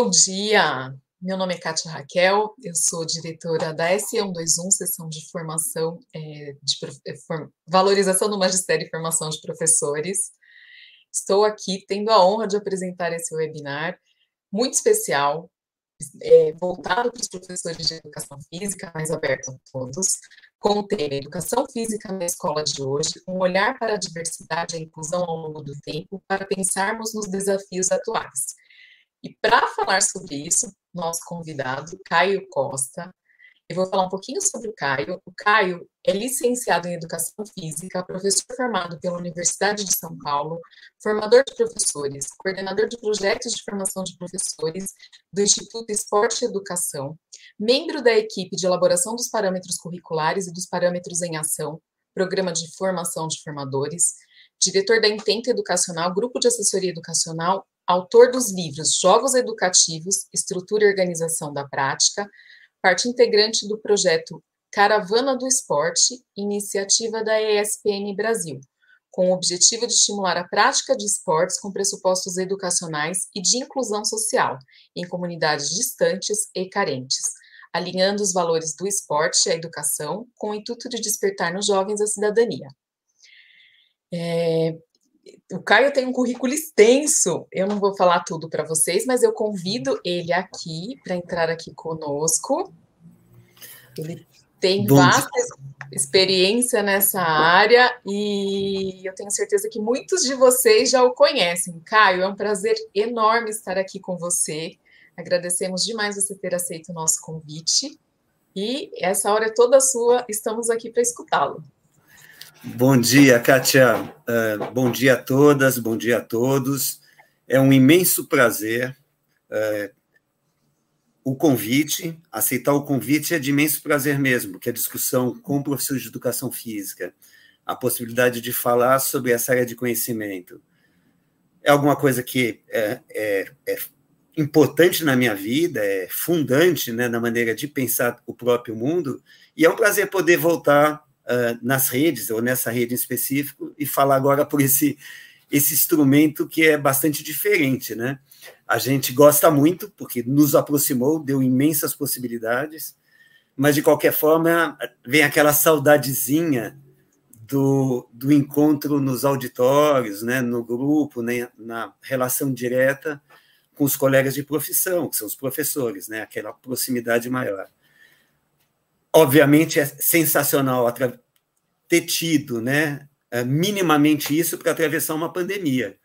Bom dia, meu nome é Kátia Raquel, eu sou diretora da S121, Sessão de Formação, é, de é, Valorização do Magistério e Formação de Professores. Estou aqui tendo a honra de apresentar esse webinar muito especial, é, voltado para os professores de educação física, mais aberto a todos, com o tema Educação Física na Escola de hoje, um olhar para a diversidade e a inclusão ao longo do tempo, para pensarmos nos desafios atuais. E para falar sobre isso, nosso convidado, Caio Costa. Eu vou falar um pouquinho sobre o Caio. O Caio é licenciado em Educação Física, professor formado pela Universidade de São Paulo, formador de professores, coordenador de projetos de formação de professores do Instituto Esporte e Educação, membro da equipe de elaboração dos parâmetros curriculares e dos parâmetros em ação, programa de formação de formadores, diretor da Intento Educacional, Grupo de Assessoria Educacional autor dos livros Jogos Educativos, Estrutura e Organização da Prática, parte integrante do projeto Caravana do Esporte, iniciativa da ESPN Brasil, com o objetivo de estimular a prática de esportes com pressupostos educacionais e de inclusão social em comunidades distantes e carentes, alinhando os valores do esporte e a educação com o intuito de despertar nos jovens a cidadania. É, o Caio tem um currículo extenso. Eu não vou falar tudo para vocês, mas eu convido ele aqui para entrar aqui conosco. Ele tem Bom vasta dia. experiência nessa área e eu tenho certeza que muitos de vocês já o conhecem. Caio, é um prazer enorme estar aqui com você. Agradecemos demais você ter aceito o nosso convite. E essa hora é toda sua, estamos aqui para escutá-lo. Bom dia, Kátia. Uh, bom dia a todas, bom dia a todos. É um imenso prazer uh, o convite, aceitar o convite é de imenso prazer mesmo, que a discussão com professores de educação física, a possibilidade de falar sobre essa área de conhecimento. É alguma coisa que é, é, é importante na minha vida, é fundante né, na maneira de pensar o próprio mundo, e é um prazer poder voltar uh, nas redes, ou nessa rede em específico, e falar agora por esse, esse instrumento que é bastante diferente, né? A gente gosta muito, porque nos aproximou, deu imensas possibilidades, mas de qualquer forma vem aquela saudadezinha do, do encontro nos auditórios, né, no grupo, né, na relação direta com os colegas de profissão, que são os professores, né, aquela proximidade maior obviamente é sensacional ter tido né, é, minimamente isso para atravessar uma pandemia.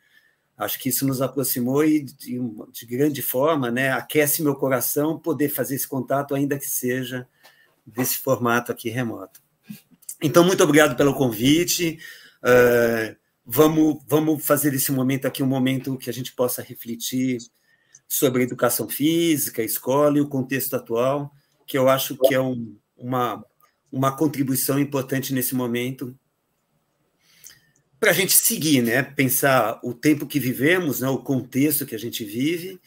Acho que isso nos aproximou e, de, de, grande forma, né, aquece meu coração poder fazer esse contato, ainda que seja desse formato aqui remoto. Então, muito obrigado pelo convite. Uh, vamos, vamos fazer esse momento aqui um momento que a gente possa refletir sobre educação física, escola e o contexto atual, que eu acho que é um, uma, uma contribuição importante nesse momento para a gente seguir, né? Pensar o tempo que vivemos, né? o contexto que a gente vive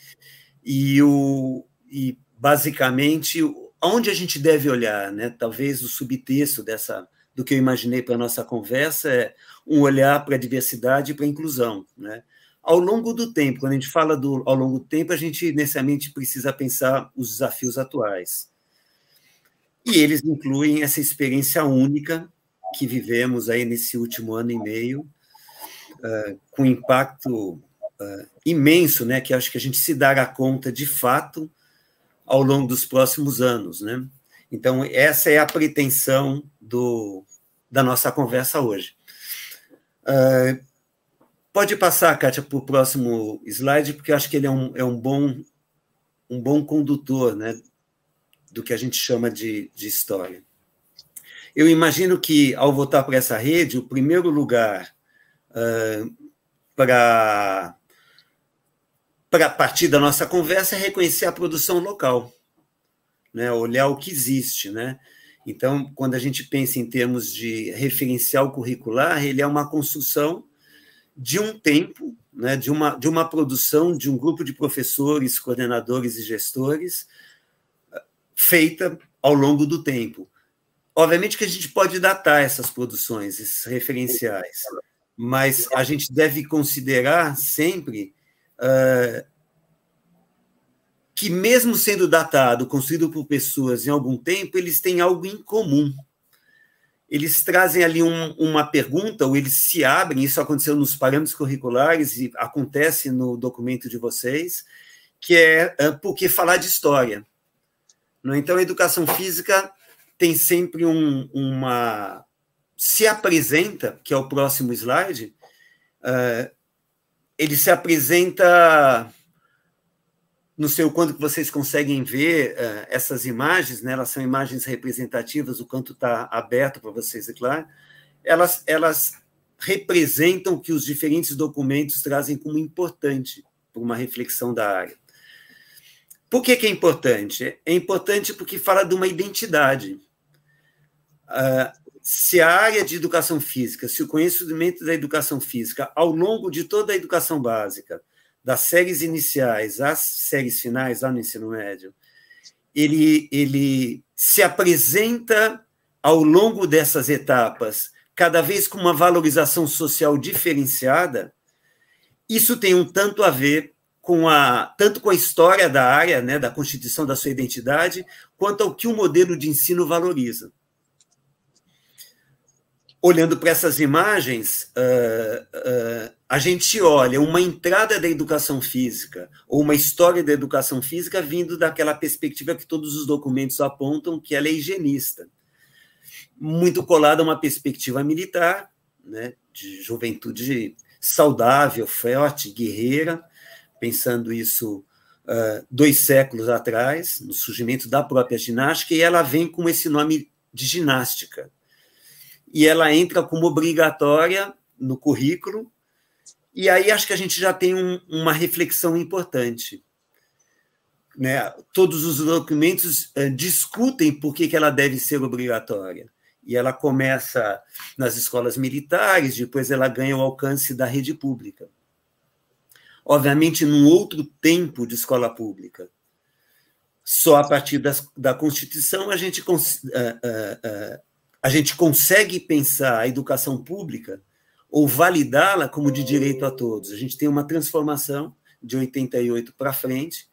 e, o, e basicamente aonde a gente deve olhar, né? Talvez o subtexto dessa do que eu imaginei para a nossa conversa é um olhar para a diversidade e para a inclusão, né? Ao longo do tempo, quando a gente fala do ao longo do tempo, a gente necessariamente precisa pensar os desafios atuais. E eles incluem essa experiência única que vivemos aí nesse último ano e meio, uh, com impacto uh, imenso, né, que acho que a gente se dará conta de fato ao longo dos próximos anos, né? Então essa é a pretensão do, da nossa conversa hoje. Uh, pode passar, Kátia, para o próximo slide, porque acho que ele é um, é um bom um bom condutor, né, do que a gente chama de, de história. Eu imagino que, ao voltar para essa rede, o primeiro lugar uh, para para partir da nossa conversa é reconhecer a produção local, né? olhar o que existe. Né? Então, quando a gente pensa em termos de referencial curricular, ele é uma construção de um tempo, né? de, uma, de uma produção de um grupo de professores, coordenadores e gestores, feita ao longo do tempo. Obviamente que a gente pode datar essas produções, esses referenciais, mas a gente deve considerar sempre uh, que, mesmo sendo datado, construído por pessoas em algum tempo, eles têm algo em comum. Eles trazem ali um, uma pergunta, ou eles se abrem, isso aconteceu nos parâmetros curriculares e acontece no documento de vocês, que é, é por que falar de história? Então, a educação física tem sempre um, uma. Se apresenta, que é o próximo slide, uh, ele se apresenta. Não sei o quanto vocês conseguem ver uh, essas imagens, né? elas são imagens representativas, o quanto está aberto para vocês, é claro. Elas, elas representam o que os diferentes documentos trazem como importante para uma reflexão da área. Por que, que é importante? É importante porque fala de uma identidade. Uh, se a área de educação física, se o conhecimento da educação física, ao longo de toda a educação básica, das séries iniciais às séries finais, lá no ensino médio, ele, ele se apresenta ao longo dessas etapas, cada vez com uma valorização social diferenciada, isso tem um tanto a ver com a, tanto com a história da área, né, da constituição da sua identidade, quanto ao que o modelo de ensino valoriza. Olhando para essas imagens, uh, uh, a gente olha uma entrada da educação física, ou uma história da educação física vindo daquela perspectiva que todos os documentos apontam, que ela é higienista. Muito colada a uma perspectiva militar, né, de juventude saudável, forte, guerreira, pensando isso uh, dois séculos atrás, no surgimento da própria ginástica, e ela vem com esse nome de ginástica. E ela entra como obrigatória no currículo, e aí acho que a gente já tem um, uma reflexão importante. Né? Todos os documentos uh, discutem por que, que ela deve ser obrigatória. E ela começa nas escolas militares, depois ela ganha o alcance da rede pública obviamente, num outro tempo de escola pública. Só a partir das, da Constituição a gente, uh, uh, uh, a gente consegue pensar a educação pública ou validá-la como de direito a todos. A gente tem uma transformação de 88 para frente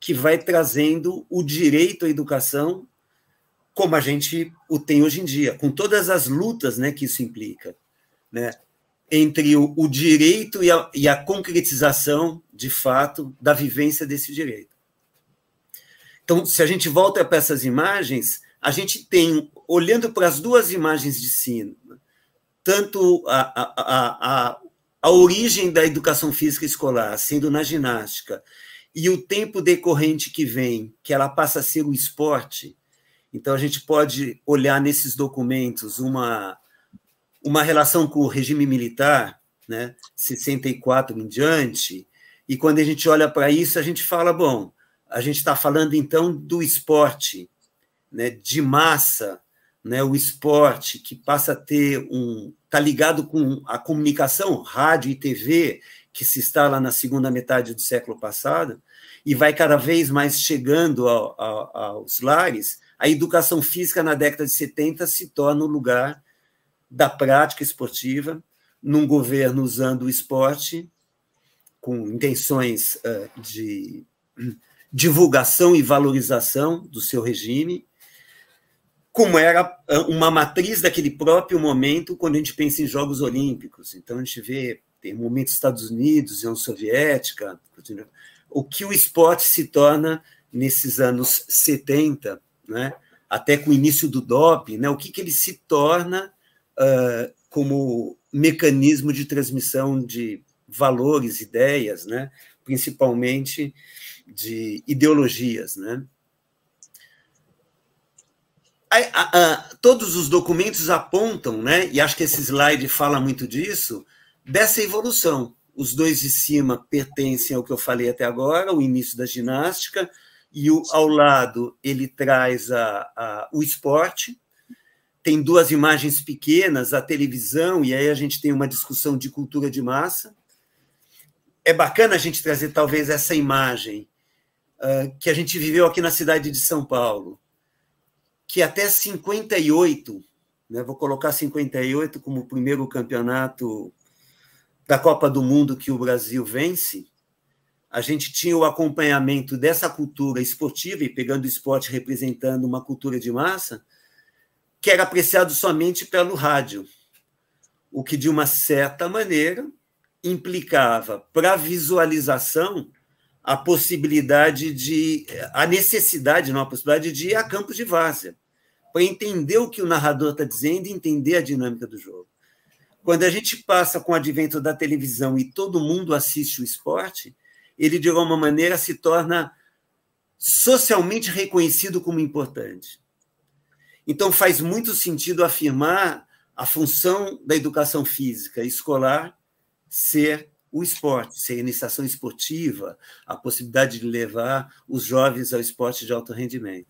que vai trazendo o direito à educação como a gente o tem hoje em dia, com todas as lutas né, que isso implica. Né? Entre o, o direito e a, e a concretização, de fato, da vivência desse direito. Então, se a gente volta para essas imagens, a gente tem, olhando para as duas imagens de cima, tanto a, a, a, a origem da educação física escolar, sendo na ginástica, e o tempo decorrente que vem, que ela passa a ser o esporte. Então, a gente pode olhar nesses documentos uma, uma relação com o regime militar, né, 64 em diante, e quando a gente olha para isso, a gente fala, bom, a gente está falando então do esporte, né, de massa, né, o esporte que passa a ter um, está ligado com a comunicação, rádio e TV, que se instala na segunda metade do século passado, e vai cada vez mais chegando ao, ao, aos lares, a educação física na década de 70 se torna o lugar da prática esportiva, num governo usando o esporte com intenções uh, de divulgação e valorização do seu regime, como era uma matriz daquele próprio momento quando a gente pensa em Jogos Olímpicos. Então, a gente vê, tem momento Estados Unidos, União Soviética, o que o esporte se torna nesses anos 70, né? até com o início do doping, né? o que, que ele se torna uh, como mecanismo de transmissão de valores, ideias, né? principalmente de ideologias. Né? A, a, a, todos os documentos apontam, né, e acho que esse slide fala muito disso, dessa evolução. Os dois de cima pertencem ao que eu falei até agora, o início da ginástica, e o, ao lado ele traz a, o esporte, tem duas imagens pequenas, a televisão, e aí a gente tem uma discussão de cultura de massa. É bacana a gente trazer, talvez, essa imagem uh, que a gente viveu aqui na cidade de São Paulo, que até 58, né, vou colocar 58 como o primeiro campeonato da Copa do Mundo que o Brasil vence, a gente tinha o acompanhamento dessa cultura esportiva, e pegando o esporte representando uma cultura de massa, que era apreciado somente pelo rádio, o que, de uma certa maneira, implicava para a visualização a possibilidade de. a necessidade, não a possibilidade de ir a campos de várzea, para entender o que o narrador está dizendo e entender a dinâmica do jogo. Quando a gente passa com o advento da televisão e todo mundo assiste o esporte, ele, de alguma maneira, se torna socialmente reconhecido como importante. Então, faz muito sentido afirmar a função da educação física escolar ser o esporte, ser a iniciação esportiva, a possibilidade de levar os jovens ao esporte de alto rendimento.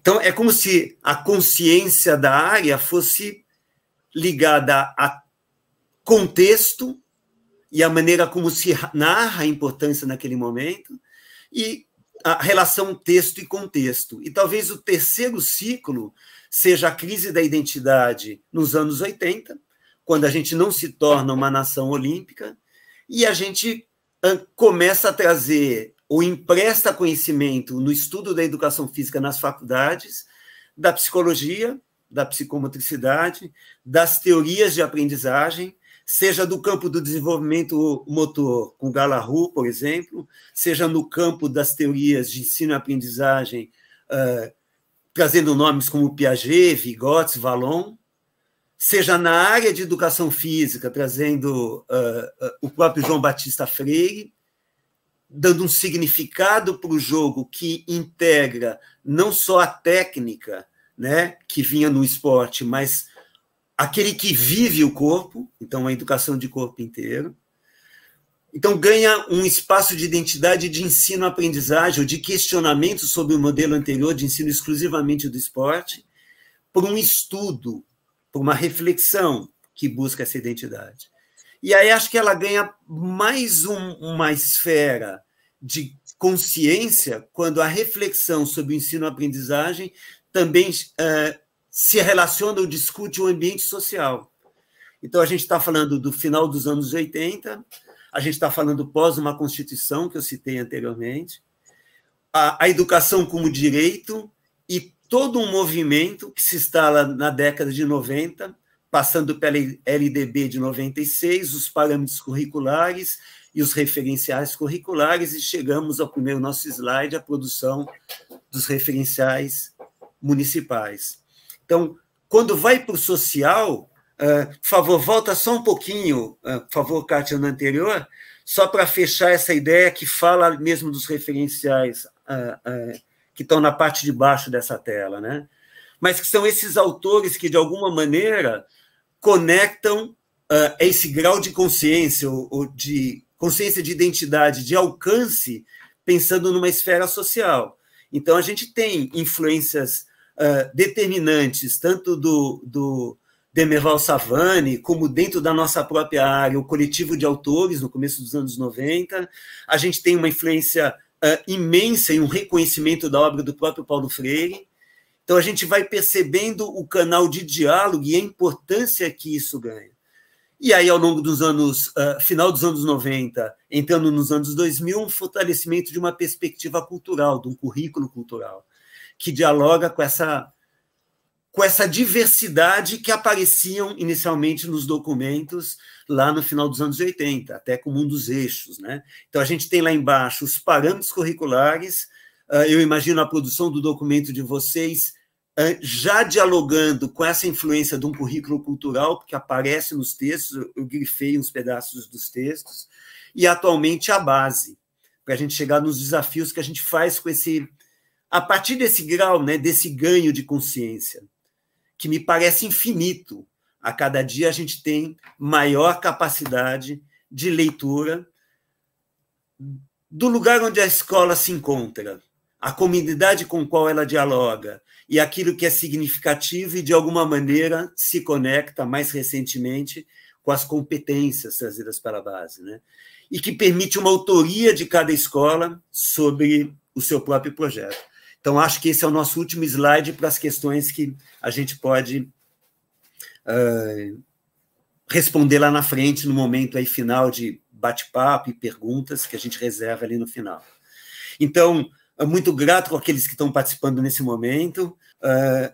Então, é como se a consciência da área fosse ligada a contexto e a maneira como se narra a importância naquele momento, e a relação texto e contexto. E talvez o terceiro ciclo seja a crise da identidade nos anos 80, quando a gente não se torna uma nação olímpica, e a gente começa a trazer ou empresta conhecimento no estudo da educação física nas faculdades, da psicologia, da psicomotricidade, das teorias de aprendizagem, seja do campo do desenvolvimento motor, com Galahu, por exemplo, seja no campo das teorias de ensino e aprendizagem, uh, trazendo nomes como Piaget, Vygotsky, Vallon, seja na área de educação física, trazendo uh, uh, o próprio João Batista Freire, dando um significado para o jogo que integra não só a técnica, né, que vinha no esporte, mas aquele que vive o corpo, então a educação de corpo inteiro. Então ganha um espaço de identidade de ensino-aprendizagem ou de questionamento sobre o modelo anterior de ensino exclusivamente do esporte, por um estudo, por uma reflexão que busca essa identidade. E aí acho que ela ganha mais um, uma esfera de consciência quando a reflexão sobre o ensino-aprendizagem também uh, se relaciona ou discute o ambiente social. Então, a gente está falando do final dos anos 80, a gente está falando pós uma Constituição, que eu citei anteriormente, a, a educação como direito e todo um movimento que se instala na década de 90, passando pela LDB de 96, os parâmetros curriculares e os referenciais curriculares, e chegamos ao primeiro nosso slide, a produção dos referenciais municipais. Então, quando vai para o social, uh, por favor, volta só um pouquinho, uh, por favor, Kátia, no anterior, só para fechar essa ideia que fala mesmo dos referenciais uh, que estão na parte de baixo dessa tela, né? Mas que são esses autores que, de alguma maneira, conectam esse grau de consciência, ou, ou de consciência de identidade, de alcance, pensando numa esfera social. Então, a gente tem influências uh, determinantes, tanto do, do Demerval Savani, como dentro da nossa própria área, o coletivo de autores, no começo dos anos 90. A gente tem uma influência uh, imensa e um reconhecimento da obra do próprio Paulo Freire. Então, a gente vai percebendo o canal de diálogo e a importância que isso ganha. E aí, ao longo dos anos, uh, final dos anos 90, entrando nos anos 2000, um fortalecimento de uma perspectiva cultural, de um currículo cultural que dialoga com essa com essa diversidade que apareciam inicialmente nos documentos lá no final dos anos 80, até como um dos eixos. Né? Então, a gente tem lá embaixo os parâmetros curriculares, ah, eu imagino a produção do documento de vocês ah, já dialogando com essa influência de um currículo cultural, que aparece nos textos, eu grifei uns pedaços dos textos, e atualmente a base, para a gente chegar nos desafios que a gente faz com esse a partir desse grau, né, desse ganho de consciência, que me parece infinito, a cada dia a gente tem maior capacidade de leitura do lugar onde a escola se encontra, a comunidade com qual ela dialoga e aquilo que é significativo e de alguma maneira se conecta mais recentemente com as competências trazidas para a base, né? E que permite uma autoria de cada escola sobre o seu próprio projeto. Então, acho que esse é o nosso último slide para as questões que a gente pode uh, responder lá na frente, no momento aí final de bate-papo e perguntas que a gente reserva ali no final. Então, muito grato com aqueles que estão participando nesse momento. Uh,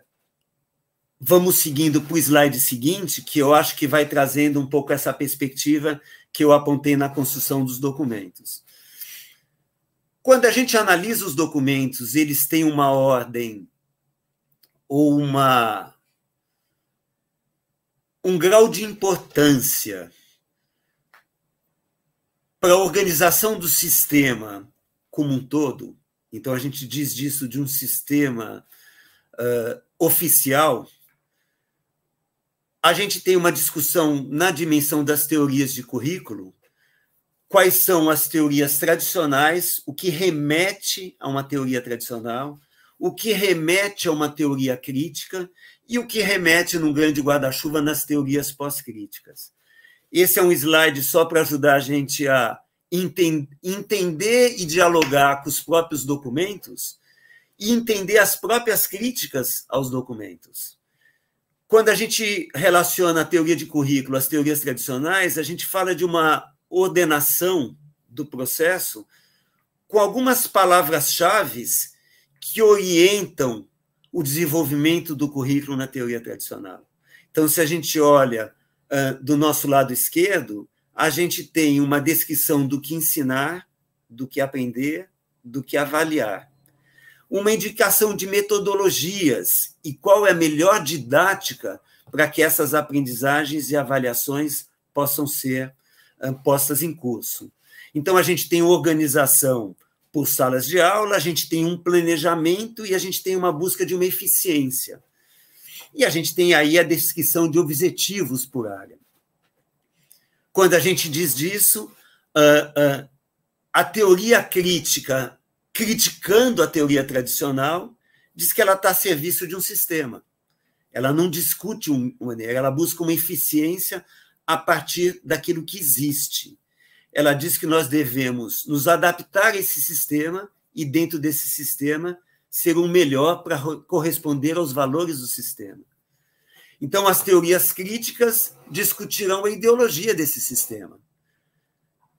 vamos seguindo para o slide seguinte, que eu acho que vai trazendo um pouco essa perspectiva que eu apontei na construção dos documentos. Quando a gente analisa os documentos, eles têm uma ordem ou uma um grau de importância para a organização do sistema como um todo. Então, a gente diz disso de um sistema uh, oficial. A gente tem uma discussão na dimensão das teorias de currículo. Quais são as teorias tradicionais, o que remete a uma teoria tradicional, o que remete a uma teoria crítica e o que remete, num grande guarda-chuva, nas teorias pós-críticas. Esse é um slide só para ajudar a gente a entender e dialogar com os próprios documentos e entender as próprias críticas aos documentos. Quando a gente relaciona a teoria de currículo às teorias tradicionais, a gente fala de uma ordenação do processo com algumas palavras-chave que orientam o desenvolvimento do currículo na teoria tradicional. Então, se a gente olha uh, do nosso lado esquerdo, a gente tem uma descrição do que ensinar, do que aprender, do que avaliar. Uma indicação de metodologias e qual é a melhor didática para que essas aprendizagens e avaliações possam ser postas em curso. Então, a gente tem organização por salas de aula, a gente tem um planejamento e a gente tem uma busca de uma eficiência. E a gente tem aí a descrição de objetivos por área. Quando a gente diz disso, a teoria crítica, criticando a teoria tradicional, diz que ela está a serviço de um sistema. Ela não discute uma maneira, ela busca uma eficiência a partir daquilo que existe ela diz que nós devemos nos adaptar a esse sistema e, dentro desse sistema, ser um melhor para corresponder aos valores do sistema. Então, as teorias críticas discutirão a ideologia desse sistema.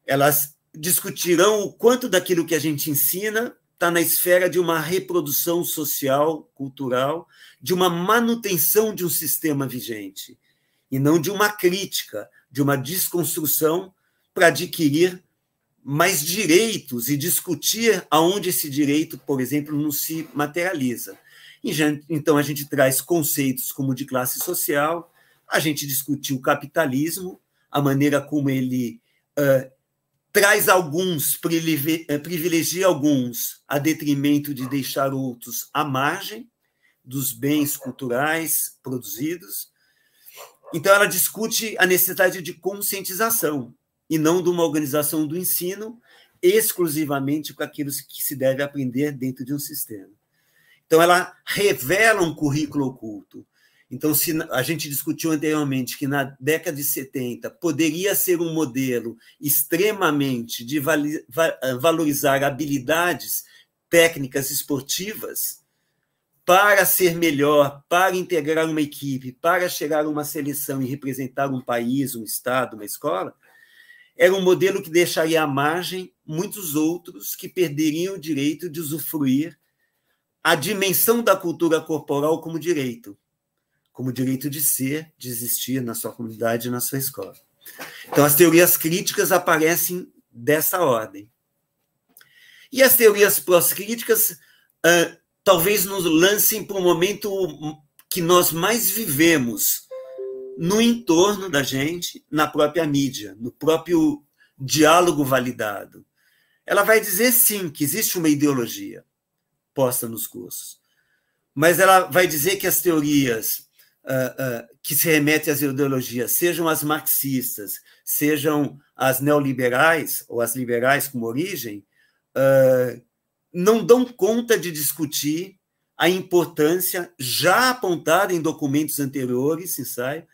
Elas discutirão o quanto daquilo que a gente ensina está na esfera de uma reprodução social, cultural, de uma manutenção de um sistema vigente, e não de uma crítica, de uma desconstrução para adquirir mais direitos e discutir aonde esse direito, por exemplo, não se materializa. Então, a gente traz conceitos como de classe social, a gente discutiu o capitalismo, a maneira como ele uh, traz alguns, privilegia alguns, a detrimento de deixar outros à margem dos bens culturais produzidos. Então, ela discute a necessidade de conscientização e não de uma organização do ensino exclusivamente com aquilo que se deve aprender dentro de um sistema. Então, ela revela um currículo oculto. Então, se a gente discutiu anteriormente que na década de 70 poderia ser um modelo extremamente de valorizar habilidades técnicas esportivas para ser melhor, para integrar uma equipe, para chegar a uma seleção e representar um país, um estado, uma escola, era um modelo que deixaria à margem muitos outros que perderiam o direito de usufruir a dimensão da cultura corporal como direito, como direito de ser, de existir na sua comunidade, na sua escola. Então, as teorias críticas aparecem dessa ordem. E as teorias pós-críticas uh, talvez nos lancem para o momento que nós mais vivemos, no entorno da gente, na própria mídia, no próprio diálogo validado. Ela vai dizer sim que existe uma ideologia posta nos cursos, mas ela vai dizer que as teorias uh, uh, que se remetem às ideologias, sejam as marxistas, sejam as neoliberais ou as liberais como origem, uh, não dão conta de discutir a importância já apontada em documentos anteriores, ensaio,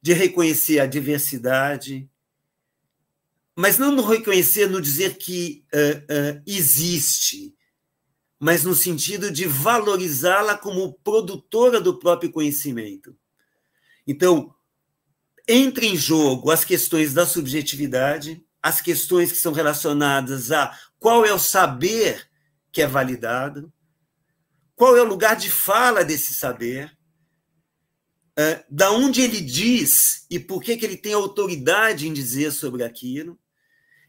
de reconhecer a diversidade, mas não no reconhecer no dizer que uh, uh, existe, mas no sentido de valorizá-la como produtora do próprio conhecimento. Então, entra em jogo as questões da subjetividade, as questões que são relacionadas a qual é o saber que é validado, qual é o lugar de fala desse saber, uh, da onde ele diz e por que, que ele tem autoridade em dizer sobre aquilo,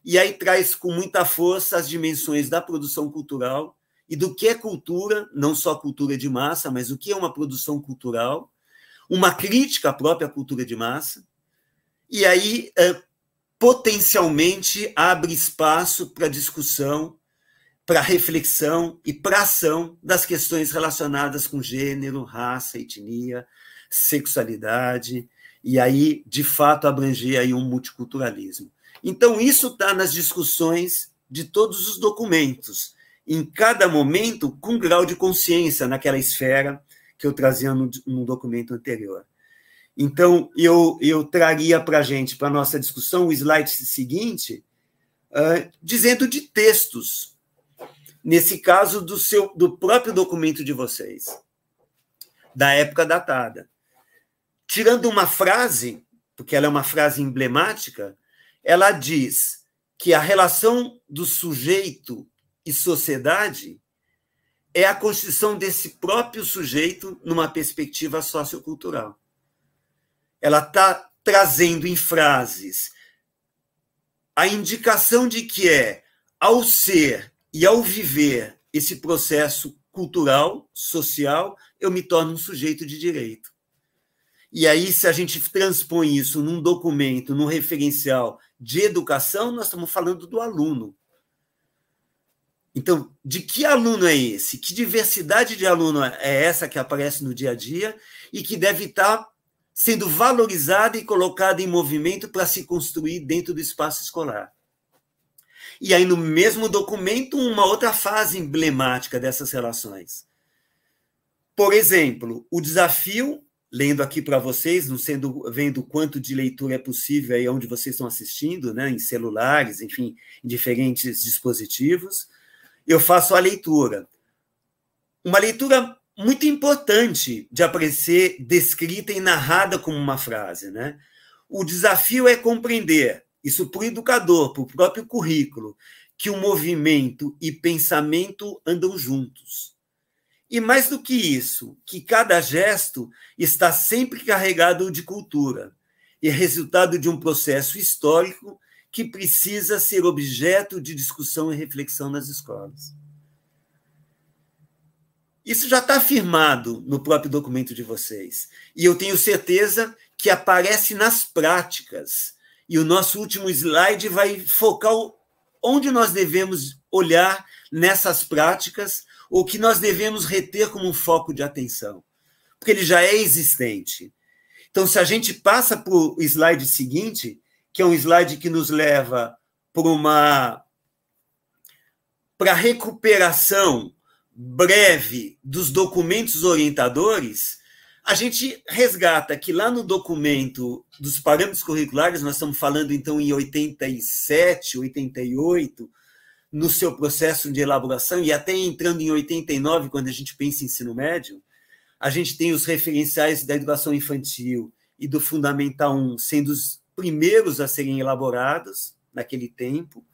e aí traz com muita força as dimensões da produção cultural e do que é cultura, não só cultura de massa, mas o que é uma produção cultural, uma crítica à própria cultura de massa, e aí uh, potencialmente abre espaço para discussão para reflexão e para ação das questões relacionadas com gênero, raça, etnia, sexualidade, e aí, de fato, abranger aí um multiculturalismo. Então, isso está nas discussões de todos os documentos, em cada momento com grau de consciência naquela esfera que eu trazia no, no documento anterior. Então, eu, eu traria para a gente, para a nossa discussão, o slide seguinte, uh, dizendo de textos nesse caso do seu do próprio documento de vocês, da época datada. Tirando uma frase, porque ela é uma frase emblemática, ela diz que a relação do sujeito e sociedade é a constituição desse próprio sujeito numa perspectiva sociocultural. Ela está trazendo em frases a indicação de que é, ao ser e ao viver esse processo cultural, social, eu me torno um sujeito de direito. E aí, se a gente transpõe isso num documento, num referencial de educação, nós estamos falando do aluno. Então, de que aluno é esse? Que diversidade de aluno é essa que aparece no dia a dia e que deve estar sendo valorizada e colocada em movimento para se construir dentro do espaço escolar? E aí, no mesmo documento, uma outra fase emblemática dessas relações. Por exemplo, o desafio, lendo aqui para vocês, não sendo vendo quanto de leitura é possível aí onde vocês estão assistindo, né, em celulares, enfim, em diferentes dispositivos, eu faço a leitura. Uma leitura muito importante de aparecer descrita e narrada como uma frase, né? O desafio é compreender isso para o educador, para o próprio currículo, que o movimento e pensamento andam juntos. E mais do que isso, que cada gesto está sempre carregado de cultura e resultado de um processo histórico que precisa ser objeto de discussão e reflexão nas escolas. Isso já está afirmado no próprio documento de vocês. E eu tenho certeza que aparece nas práticas e o nosso último slide vai focar onde nós devemos olhar nessas práticas, ou que nós devemos reter como um foco de atenção, porque ele já é existente. Então, se a gente passa para o slide seguinte, que é um slide que nos leva para uma para recuperação breve dos documentos orientadores, a gente resgata que lá no documento dos parâmetros curriculares, nós estamos falando então em 87, 88, no seu processo de elaboração, e até entrando em 89, quando a gente pensa em ensino médio, a gente tem os referenciais da educação infantil e do Fundamental 1 sendo os primeiros a serem elaborados naquele tempo,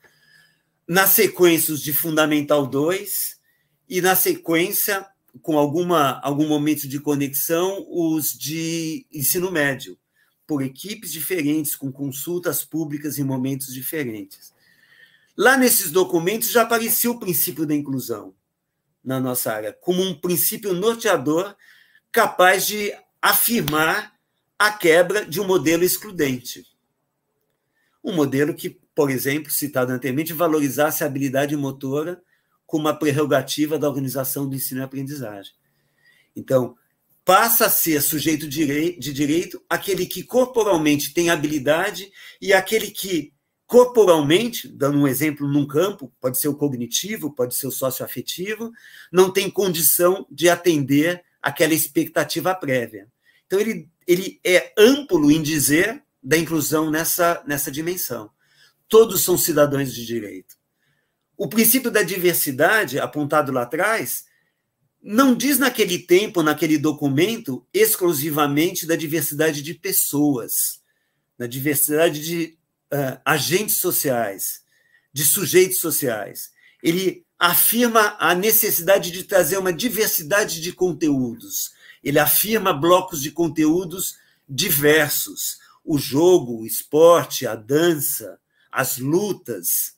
na sequência os de Fundamental 2, e na sequência com alguma, algum momento de conexão, os de ensino médio, por equipes diferentes, com consultas públicas em momentos diferentes. Lá nesses documentos já aparecia o princípio da inclusão na nossa área, como um princípio norteador capaz de afirmar a quebra de um modelo excludente. Um modelo que, por exemplo, citado anteriormente, valorizasse a habilidade motora como uma prerrogativa da organização do ensino e aprendizagem. Então, passa a ser sujeito de direito aquele que corporalmente tem habilidade e aquele que corporalmente, dando um exemplo num campo, pode ser o cognitivo, pode ser o socioafetivo, não tem condição de atender aquela expectativa prévia. Então, ele, ele é amplo em dizer da inclusão nessa, nessa dimensão. Todos são cidadãos de direito. O princípio da diversidade, apontado lá atrás, não diz naquele tempo, naquele documento, exclusivamente da diversidade de pessoas, da diversidade de uh, agentes sociais, de sujeitos sociais. Ele afirma a necessidade de trazer uma diversidade de conteúdos. Ele afirma blocos de conteúdos diversos: o jogo, o esporte, a dança, as lutas,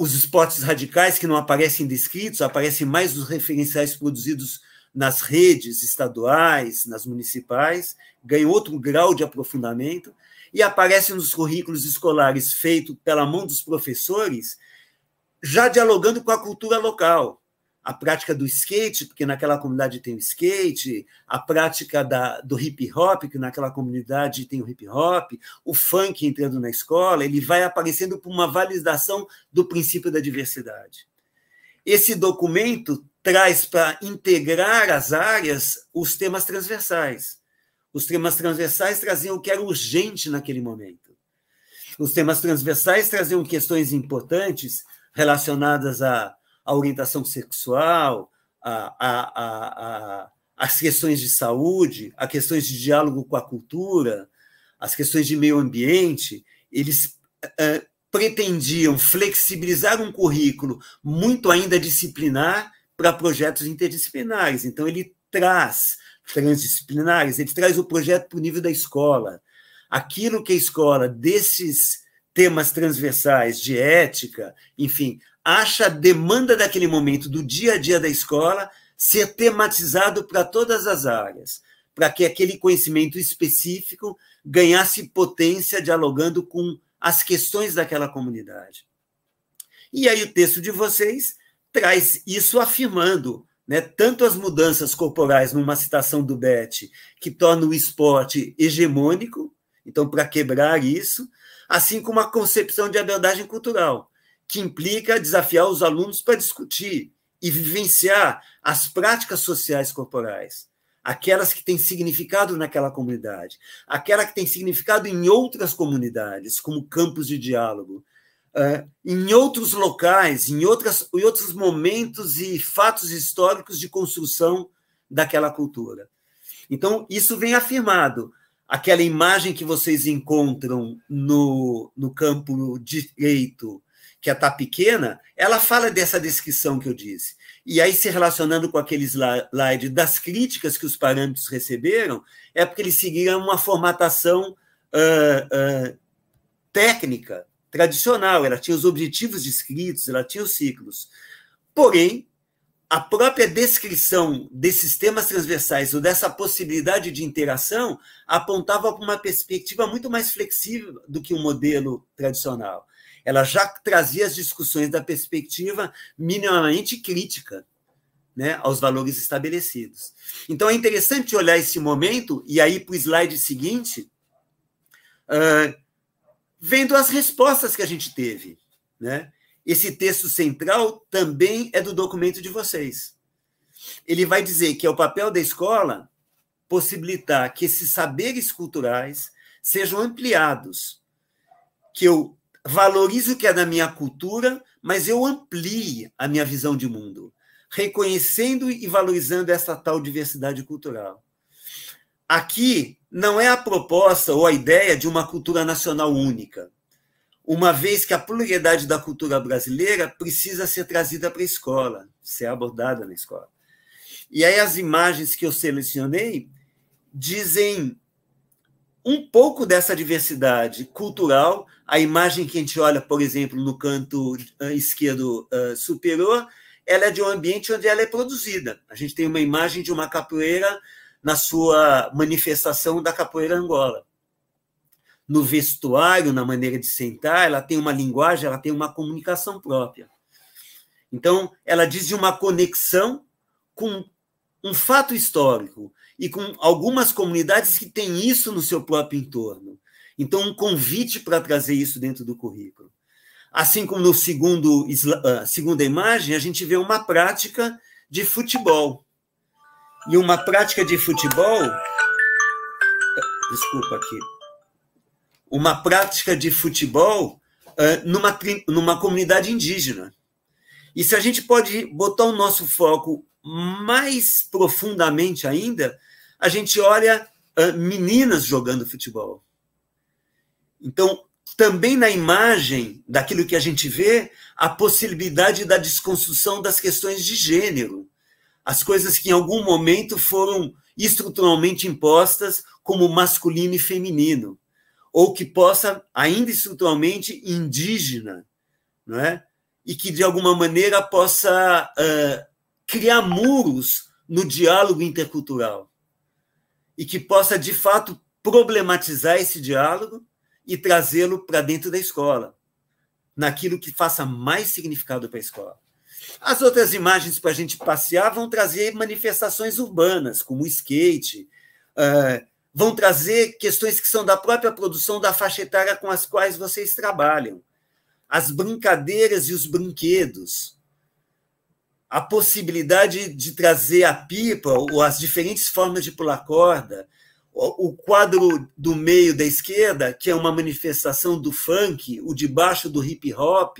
os esportes radicais que não aparecem descritos, aparecem mais nos referenciais produzidos nas redes estaduais, nas municipais, ganham outro grau de aprofundamento e aparecem nos currículos escolares feitos pela mão dos professores, já dialogando com a cultura local a prática do skate, porque naquela comunidade tem o skate, a prática da, do hip hop, que naquela comunidade tem o hip hop, o funk entrando na escola, ele vai aparecendo por uma validação do princípio da diversidade. Esse documento traz para integrar as áreas os temas transversais. Os temas transversais traziam o que era urgente naquele momento. Os temas transversais traziam questões importantes relacionadas a a orientação sexual, a, a, a, as questões de saúde, as questões de diálogo com a cultura, as questões de meio ambiente, eles uh, pretendiam flexibilizar um currículo muito ainda disciplinar para projetos interdisciplinares. Então, ele traz transdisciplinares, ele traz o projeto para o nível da escola. Aquilo que a escola, desses temas transversais de ética, enfim, acha a demanda daquele momento, do dia a dia da escola, ser tematizado para todas as áreas, para que aquele conhecimento específico ganhasse potência dialogando com as questões daquela comunidade. E aí o texto de vocês traz isso afirmando né, tanto as mudanças corporais numa citação do Beth, que torna o esporte hegemônico, então para quebrar isso, assim como a concepção de abordagem cultural, que implica desafiar os alunos para discutir e vivenciar as práticas sociais corporais, aquelas que têm significado naquela comunidade, aquela que tem significado em outras comunidades, como campos de diálogo, uh, em outros locais, em, outras, em outros momentos e fatos históricos de construção daquela cultura. Então, isso vem afirmado. Aquela imagem que vocês encontram no, no campo direito que a Tá Pequena, ela fala dessa descrição que eu disse. E aí, se relacionando com aquele slide das críticas que os parâmetros receberam, é porque eles seguiram uma formatação uh, uh, técnica, tradicional. Ela tinha os objetivos descritos, ela tinha os ciclos. Porém, a própria descrição desses temas transversais ou dessa possibilidade de interação apontava para uma perspectiva muito mais flexível do que o um modelo tradicional ela já trazia as discussões da perspectiva minimamente crítica né, aos valores estabelecidos. Então é interessante olhar esse momento e aí para o slide seguinte, uh, vendo as respostas que a gente teve. Né? Esse texto central também é do documento de vocês. Ele vai dizer que é o papel da escola possibilitar que esses saberes culturais sejam ampliados, que eu valorizo o que é da minha cultura, mas eu amplie a minha visão de mundo, reconhecendo e valorizando essa tal diversidade cultural. Aqui não é a proposta ou a ideia de uma cultura nacional única, uma vez que a pluralidade da cultura brasileira precisa ser trazida para a escola, ser abordada na escola. E aí as imagens que eu selecionei dizem um pouco dessa diversidade cultural. A imagem que a gente olha, por exemplo, no canto eh, esquerdo uh, superior, ela é de um ambiente onde ela é produzida. A gente tem uma imagem de uma capoeira na sua manifestação da capoeira Angola. No vestuário, na maneira de sentar, ela tem uma linguagem, ela tem uma comunicação própria. Então, ela diz de uma conexão com um fato histórico, e com algumas comunidades que têm isso no seu próprio entorno. Então, um convite para trazer isso dentro do currículo. Assim como no segundo uh, segunda imagem, a gente vê uma prática de futebol. E uma prática de futebol. Desculpa aqui. Uma prática de futebol uh, numa, numa comunidade indígena. E se a gente pode botar o nosso foco mais profundamente ainda, a gente olha uh, meninas jogando futebol. Então, também na imagem daquilo que a gente vê, a possibilidade da desconstrução das questões de gênero, as coisas que em algum momento foram estruturalmente impostas como masculino e feminino, ou que possa, ainda estruturalmente, indígena, não é? e que, de alguma maneira, possa uh, criar muros no diálogo intercultural, e que possa, de fato, problematizar esse diálogo e trazê-lo para dentro da escola, naquilo que faça mais significado para a escola. As outras imagens para a gente passear vão trazer manifestações urbanas, como o skate, uh, vão trazer questões que são da própria produção da faixa etária com as quais vocês trabalham. As brincadeiras e os brinquedos, a possibilidade de trazer a pipa ou as diferentes formas de pular corda, o quadro do meio da esquerda, que é uma manifestação do funk, o de baixo do hip hop,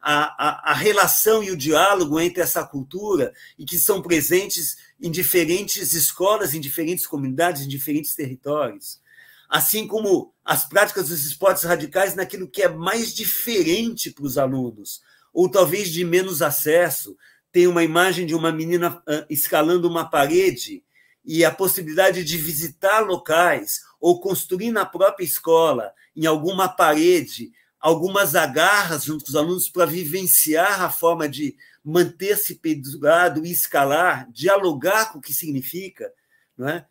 a, a, a, relação e o diálogo entre essa cultura, e que são presentes em diferentes escolas, em diferentes comunidades, em diferentes territórios. Assim como as práticas dos esportes radicais naquilo que é mais diferente para os alunos, ou talvez de menos acesso. Tem uma imagem de uma menina escalando uma parede e a possibilidade de visitar locais ou construir na própria escola, em alguma parede, algumas agarras junto com os alunos para vivenciar a forma de manter-se pendurado e escalar, dialogar com o que significa. Não é?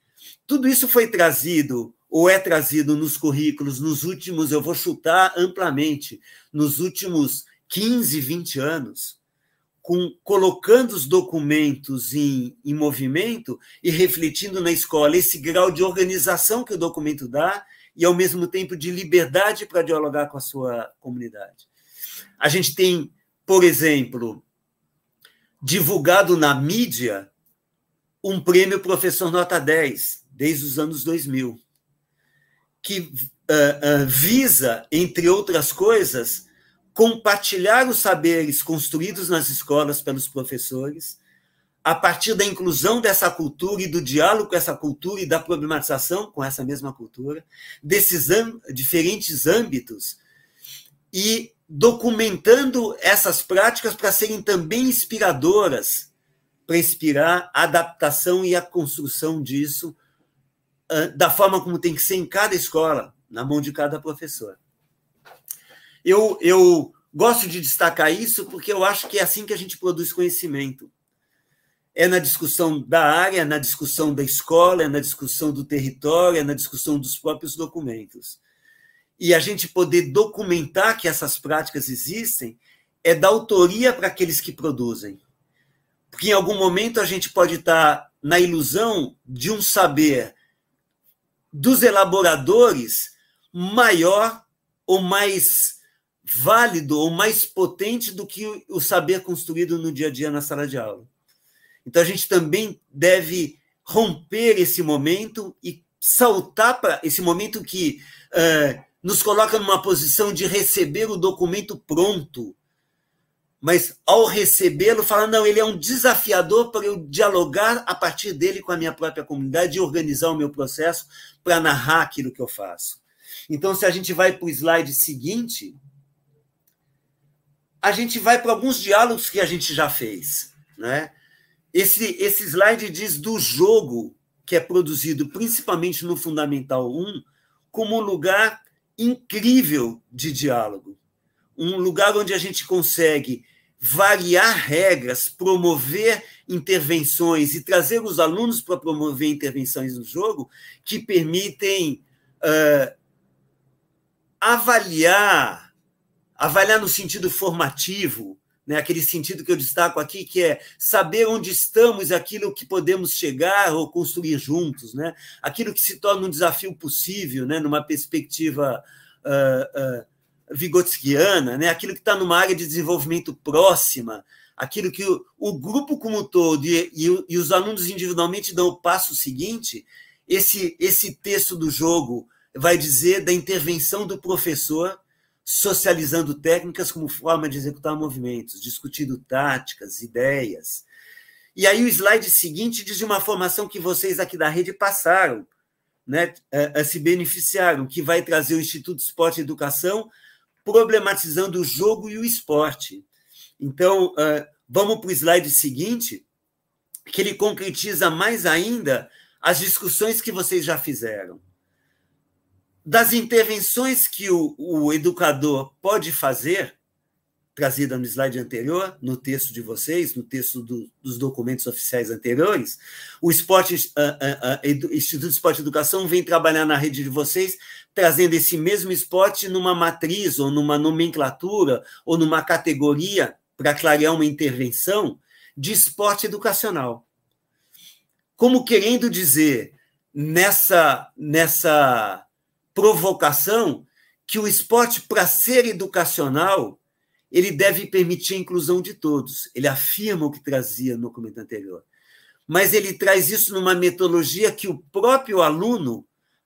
Tudo isso foi trazido ou é trazido nos currículos nos últimos, eu vou chutar amplamente, nos últimos 15, 20 anos com, colocando os documentos em, em movimento e refletindo na escola esse grau de organização que o documento dá e, ao mesmo tempo, de liberdade para dialogar com a sua comunidade. A gente tem, por exemplo, divulgado na mídia um prêmio Professor Nota 10, desde os anos 2000, que uh, uh, visa, entre outras coisas, compartilhar os saberes construídos nas escolas pelos professores, a partir da inclusão dessa cultura e do diálogo com essa cultura e da problematização com essa mesma cultura, desses diferentes âmbitos, e documentando essas práticas para serem também inspiradoras, para inspirar a adaptação e a construção disso da forma como tem que ser em cada escola, na mão de cada professor. Eu, eu gosto de destacar isso porque eu acho que é assim que a gente produz conhecimento. É na discussão da área, na discussão da escola, é na discussão do território, é na discussão dos próprios documentos. E a gente poder documentar que essas práticas existem é dar autoria para aqueles que produzem. Porque em algum momento a gente pode estar na ilusão de um saber dos elaboradores maior ou mais válido ou mais potente do que o saber construído no dia a dia na sala de aula. Então a gente também deve romper esse momento e saltar para esse momento que uh, nos coloca numa posição de receber o documento pronto, mas ao recebê-lo, fala: não, ele é um desafiador para eu dialogar a partir dele com a minha própria comunidade e organizar o meu processo para narrar aquilo que eu faço. Então, se a gente vai para o slide seguinte, a gente vai para alguns diálogos que a gente já fez. Né? Esse, esse slide diz do jogo que é produzido principalmente no Fundamental 1 como um lugar incrível de diálogo. Um lugar onde a gente consegue variar regras, promover intervenções e trazer os alunos para promover intervenções no jogo que permitem uh, avaliar avaliar no sentido formativo, né, aquele sentido que eu destaco aqui, que é saber onde estamos, aquilo que podemos chegar ou construir juntos, né, aquilo que se torna um desafio possível, né, numa perspectiva uh, uh, vigotskiana, né, aquilo que está numa área de desenvolvimento próxima, aquilo que o, o grupo como um todo e, e, e, os alunos individualmente dão o passo seguinte, esse, esse texto do jogo vai dizer da intervenção do professor socializando técnicas como forma de executar movimentos, discutindo táticas, ideias. E aí o slide seguinte diz de uma formação que vocês aqui da rede passaram, né, a, se beneficiaram, que vai trazer o Instituto Esporte e Educação problematizando o jogo e o esporte. Então, uh, vamos para o slide seguinte, que ele concretiza mais ainda as discussões que vocês já fizeram. Das intervenções que o, o educador pode fazer, trazida no slide anterior, no texto de vocês, no texto do, dos documentos oficiais anteriores, o esporte, uh, uh, uh, Instituto de Esporte e Educação vem trabalhar na rede de vocês, trazendo esse mesmo esporte numa matriz, ou numa nomenclatura, ou numa categoria, para clarear uma intervenção, de esporte educacional. Como querendo dizer, nessa, nessa provocação, que o esporte, para ser educacional, ele deve permitir a inclusão de todos. Ele afirma o que trazia no documento anterior. Mas ele traz isso numa metodologia que o próprio aluno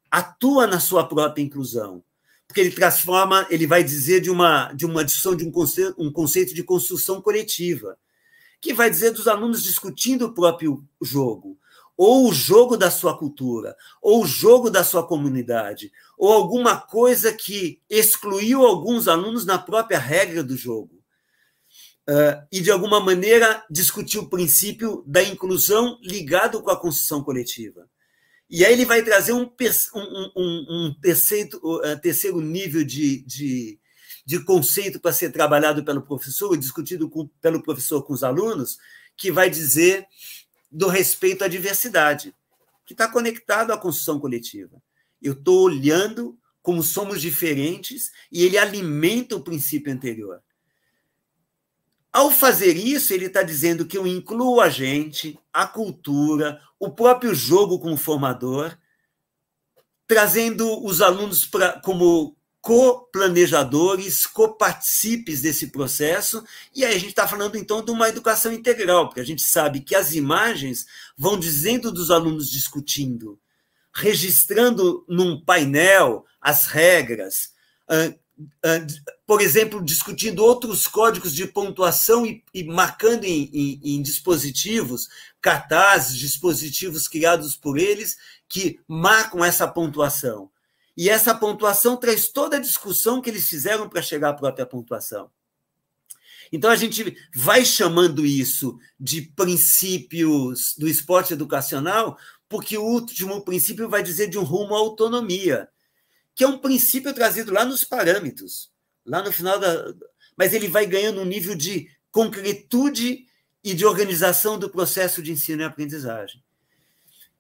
atua na sua própria inclusão. Porque ele transforma, ele vai dizer de uma, de uma discussão de um conceito, um conceito de construção coletiva, que vai dizer dos alunos discutindo o próprio jogo, ou o jogo da sua cultura, ou o jogo da sua comunidade, ou alguma coisa que excluiu alguns alunos na própria regra do jogo. Uh, e, de alguma maneira, discutir o princípio da inclusão ligado com a construção coletiva. E aí ele vai trazer um, um, um, um terceiro, uh, terceiro nível de, de, de conceito para ser trabalhado pelo professor, discutido com, pelo professor com os alunos, que vai dizer do respeito à diversidade, que está conectado à construção coletiva. Eu estou olhando como somos diferentes e ele alimenta o princípio anterior. Ao fazer isso, ele está dizendo que eu incluo a gente, a cultura, o próprio jogo como formador, trazendo os alunos pra, como co-planejadores, co-participes desse processo, e aí a gente está falando então de uma educação integral, porque a gente sabe que as imagens vão dizendo dos alunos discutindo, registrando num painel as regras, por exemplo, discutindo outros códigos de pontuação e, e marcando em, em, em, dispositivos, cartazes, dispositivos criados por eles, que marcam essa pontuação. E essa pontuação traz toda a discussão que eles fizeram para chegar à própria pontuação. Então a gente vai chamando isso de princípios do esporte educacional, porque o último princípio vai dizer de um rumo à autonomia, que é um princípio trazido lá nos parâmetros, lá no final da. Mas ele vai ganhando um nível de concretude e de organização do processo de ensino e aprendizagem.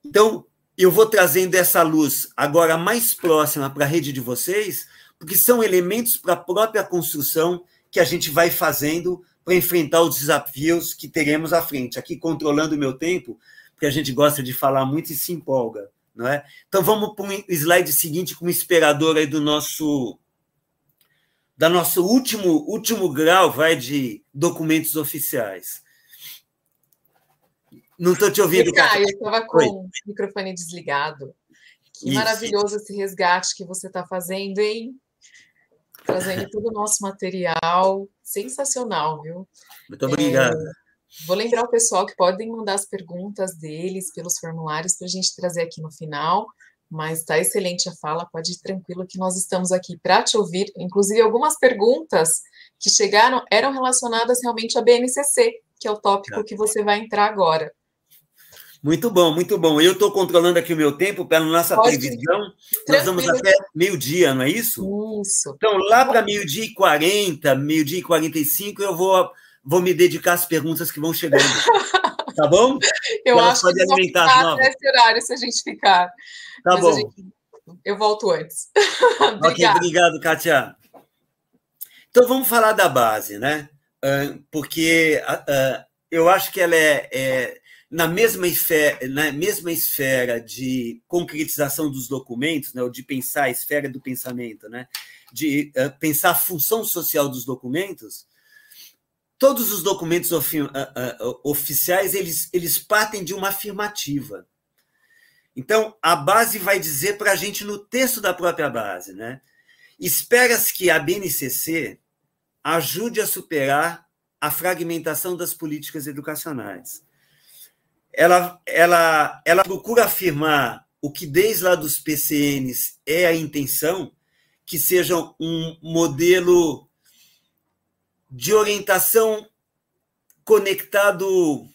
Então, eu vou trazendo essa luz agora mais próxima para a rede de vocês, porque são elementos para a própria construção que a gente vai fazendo para enfrentar os desafios que teremos à frente. Aqui, controlando o meu tempo, porque a gente gosta de falar muito e se empolga. Não é? Então, vamos para o slide seguinte, como inspirador aí do nosso da nosso último último grau vai de documentos oficiais. Não estou te ouvindo. Ah, eu estava com Oi. o microfone desligado. Que isso, maravilhoso esse resgate que você está fazendo, hein? Trazendo todo o nosso material. Sensacional, viu? Muito obrigado. É, vou lembrar o pessoal que podem mandar as perguntas deles pelos formulários para a gente trazer aqui no final. Mas está excelente a fala, pode ir tranquilo que nós estamos aqui para te ouvir. Inclusive, algumas perguntas que chegaram eram relacionadas realmente à BNCC, que é o tópico que você vai entrar agora. Muito bom, muito bom. Eu estou controlando aqui o meu tempo pela nossa Pode previsão. Nós vamos até meio-dia, não é isso? Isso. Então, lá para meio-dia e 40, meio-dia e 45, eu vou, vou me dedicar às perguntas que vão chegando. Tá bom? Eu acho que alimentar as novas. esse horário se a gente ficar. Tá Mas bom. Gente... Eu volto antes. ok, obrigado, Kátia. Então, vamos falar da base, né? Porque eu acho que ela é, é na mesma esfera, na mesma esfera de concretização dos documentos, né, ou de pensar a esfera do pensamento, né, de uh, pensar a função social dos documentos, todos os documentos ofi uh, uh, oficiais eles, eles partem de uma afirmativa. Então, a base vai dizer para a gente no texto da própria base, né? Espera-se que a BNCC ajude a superar a fragmentação das políticas educacionais ela, ela, ela procura afirmar o que desde lá dos PCNs é a intenção, que seja um modelo de orientação conectado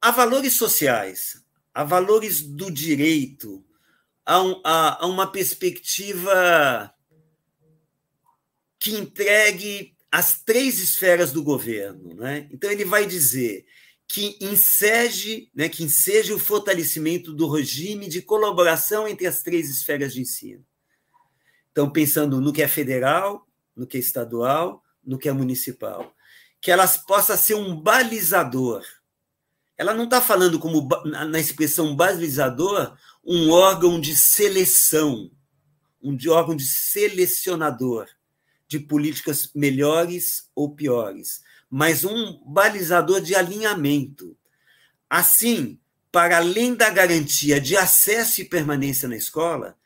a valores sociais, a valores do direito, a, um, a, a uma perspectiva que entregue as três esferas do governo. Né? Então, ele vai dizer que enseje, né, que enseje o fortalecimento do regime de colaboração entre as três esferas de ensino. Então, pensando no que é federal, no que é estadual, no que é municipal. Que elas possam ser um balizador. Ela não está falando como, na expressão balizador, um órgão de seleção, um órgão de selecionador de políticas melhores ou piores, mas um balizador de alinhamento. Assim, para além da garantia de acesso e permanência na escola,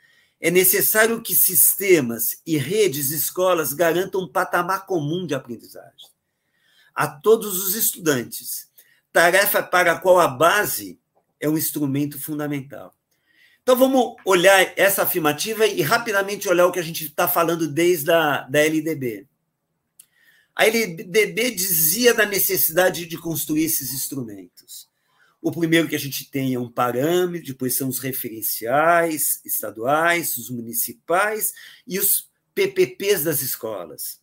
é necessário que sistemas e redes escolas garantam um patamar comum de aprendizagem a todos os estudantes, tarefa para a qual a base é um instrumento fundamental. Então vamos olhar essa afirmativa e rapidamente olhar o que a gente está falando desde a da LDB. A LDB dizia da necessidade de construir esses instrumentos. O primeiro que a gente tem é um parâmetro, depois são os referenciais estaduais, os municipais e os PPPs das escolas,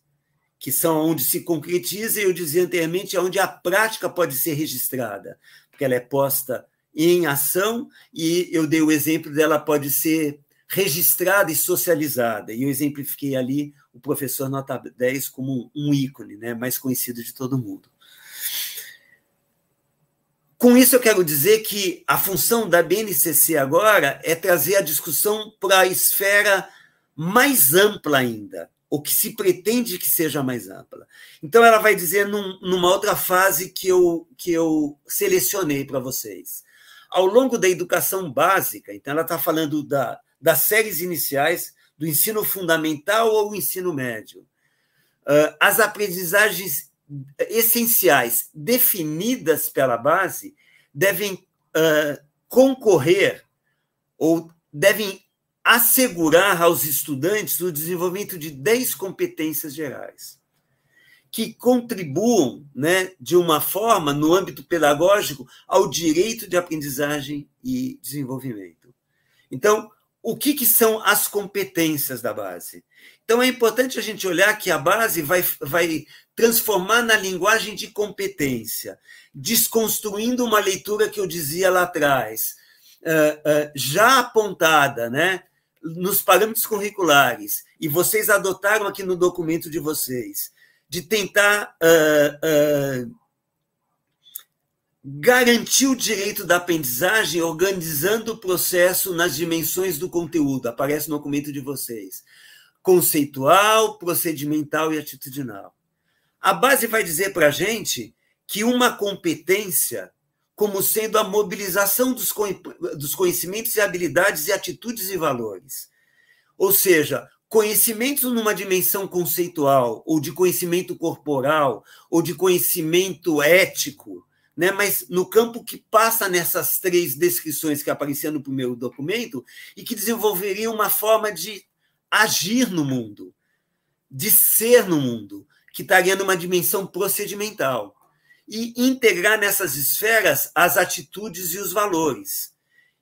que são onde se concretiza, e eu dizia anteriormente, onde a prática pode ser registrada, porque ela é posta em ação, e eu dei o exemplo dela pode ser registrada e socializada. E eu exemplifiquei ali o professor Nota 10 como um ícone, né, mais conhecido de todo mundo. Com isso, eu quero dizer que a função da BNCC agora é trazer a discussão para a esfera mais ampla ainda, o que se pretende que seja mais ampla. Então, ela vai dizer num, numa outra fase que eu, que eu selecionei para vocês ao longo da educação básica, então ela está falando da, das séries iniciais, do ensino fundamental ou ensino médio, uh, as aprendizagens essenciais definidas pela base devem uh, concorrer ou devem assegurar aos estudantes o desenvolvimento de 10 competências gerais que contribuam né, de uma forma, no âmbito pedagógico, ao direito de aprendizagem e desenvolvimento. Então, o que, que são as competências da base? Então, é importante a gente olhar que a base vai, vai transformar na linguagem de competência, desconstruindo uma leitura que eu dizia lá atrás, já apontada né, nos parâmetros curriculares, e vocês adotaram aqui no documento de vocês, de tentar uh, uh, garantir o direito da aprendizagem organizando o processo nas dimensões do conteúdo. Aparece no documento de vocês. Conceitual, procedimental e atitudinal. A base vai dizer para a gente que uma competência, como sendo a mobilização dos conhecimentos e habilidades e atitudes e valores. Ou seja, conhecimentos numa dimensão conceitual, ou de conhecimento corporal, ou de conhecimento ético, né? mas no campo que passa nessas três descrições que apareciam no primeiro documento e que desenvolveria uma forma de agir no mundo, de ser no mundo, que estaria numa dimensão procedimental. E integrar nessas esferas as atitudes e os valores.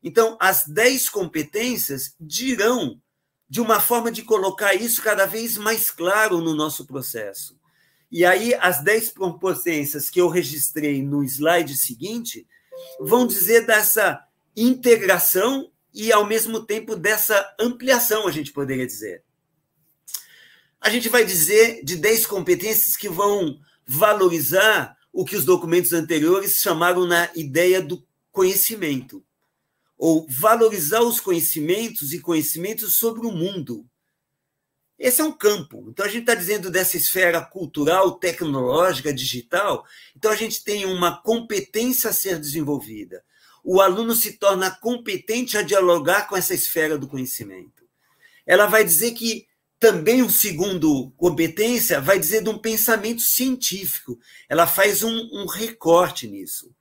Então, as dez competências dirão de uma forma de colocar isso cada vez mais claro no nosso processo. E aí, as 10 proporções que eu registrei no slide seguinte vão dizer dessa integração e, ao mesmo tempo, dessa ampliação, a gente poderia dizer. A gente vai dizer de 10 competências que vão valorizar o que os documentos anteriores chamaram na ideia do conhecimento ou valorizar os conhecimentos e conhecimentos sobre o mundo. Esse é um campo. Então, a gente está dizendo dessa esfera cultural, tecnológica, digital. Então, a gente tem uma competência a ser desenvolvida. O aluno se torna competente a dialogar com essa esfera do conhecimento. Ela vai dizer que também um segundo competência vai dizer de um pensamento científico. Ela faz um, um recorte nisso.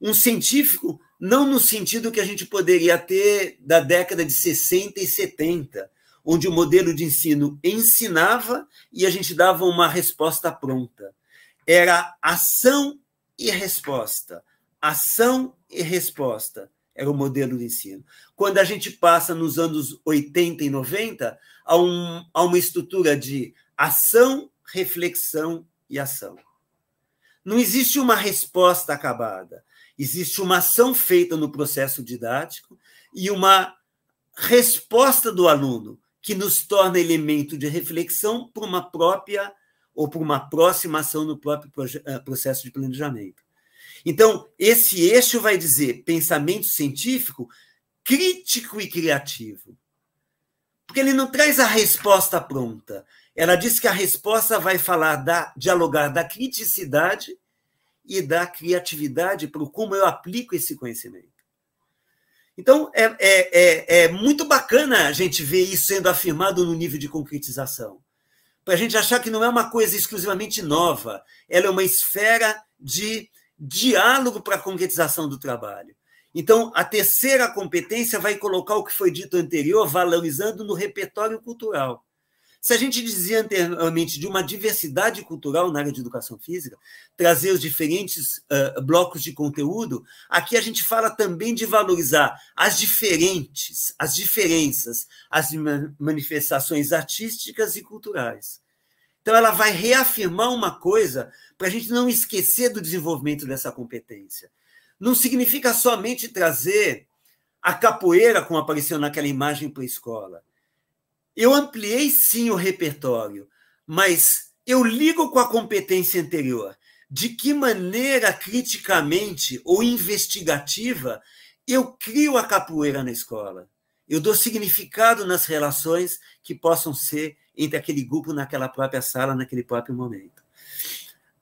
Um científico não no sentido que a gente poderia ter da década de 60 e 70, onde o modelo de ensino ensinava e a gente dava uma resposta pronta. Era ação e resposta. Ação e resposta era o modelo de ensino. Quando a gente passa nos anos 80 e 90 a, um, uma estrutura de ação, reflexão e ação. Não existe uma resposta acabada. Existe uma ação feita no processo didático e uma resposta do aluno que nos torna elemento de reflexão para uma própria ou para uma próxima ação no próprio eh, processo de planejamento. Então, esse eixo vai dizer pensamento científico crítico e criativo. Porque ele não traz a resposta pronta. Ela diz que a resposta vai falar da dialogar da criticidade e da criatividade para como eu aplico esse conhecimento. Então, é, é, é, é, muito bacana a gente ver isso sendo afirmado no nível de concretização. Para a gente achar que não é uma coisa exclusivamente nova, ela é uma esfera de diálogo para a concretização do trabalho. Então, a terceira competência vai colocar o que foi dito anterior, valorizando no repertório cultural. Se a gente dizia anteriormente de uma diversidade cultural na área de educação física, trazer os diferentes uh, blocos de conteúdo, aqui a gente fala também de valorizar as diferentes, as diferenças, as manifestações artísticas e culturais. Então, ela vai reafirmar uma coisa para a gente não esquecer do desenvolvimento dessa competência. Não significa somente trazer a capoeira, como apareceu naquela imagem para a escola. Eu ampliei sim o repertório, mas eu ligo com a competência anterior. De que maneira criticamente ou investigativa eu crio a capoeira na escola? Eu dou significado nas relações que possam ser entre aquele grupo naquela própria sala, naquele próprio momento.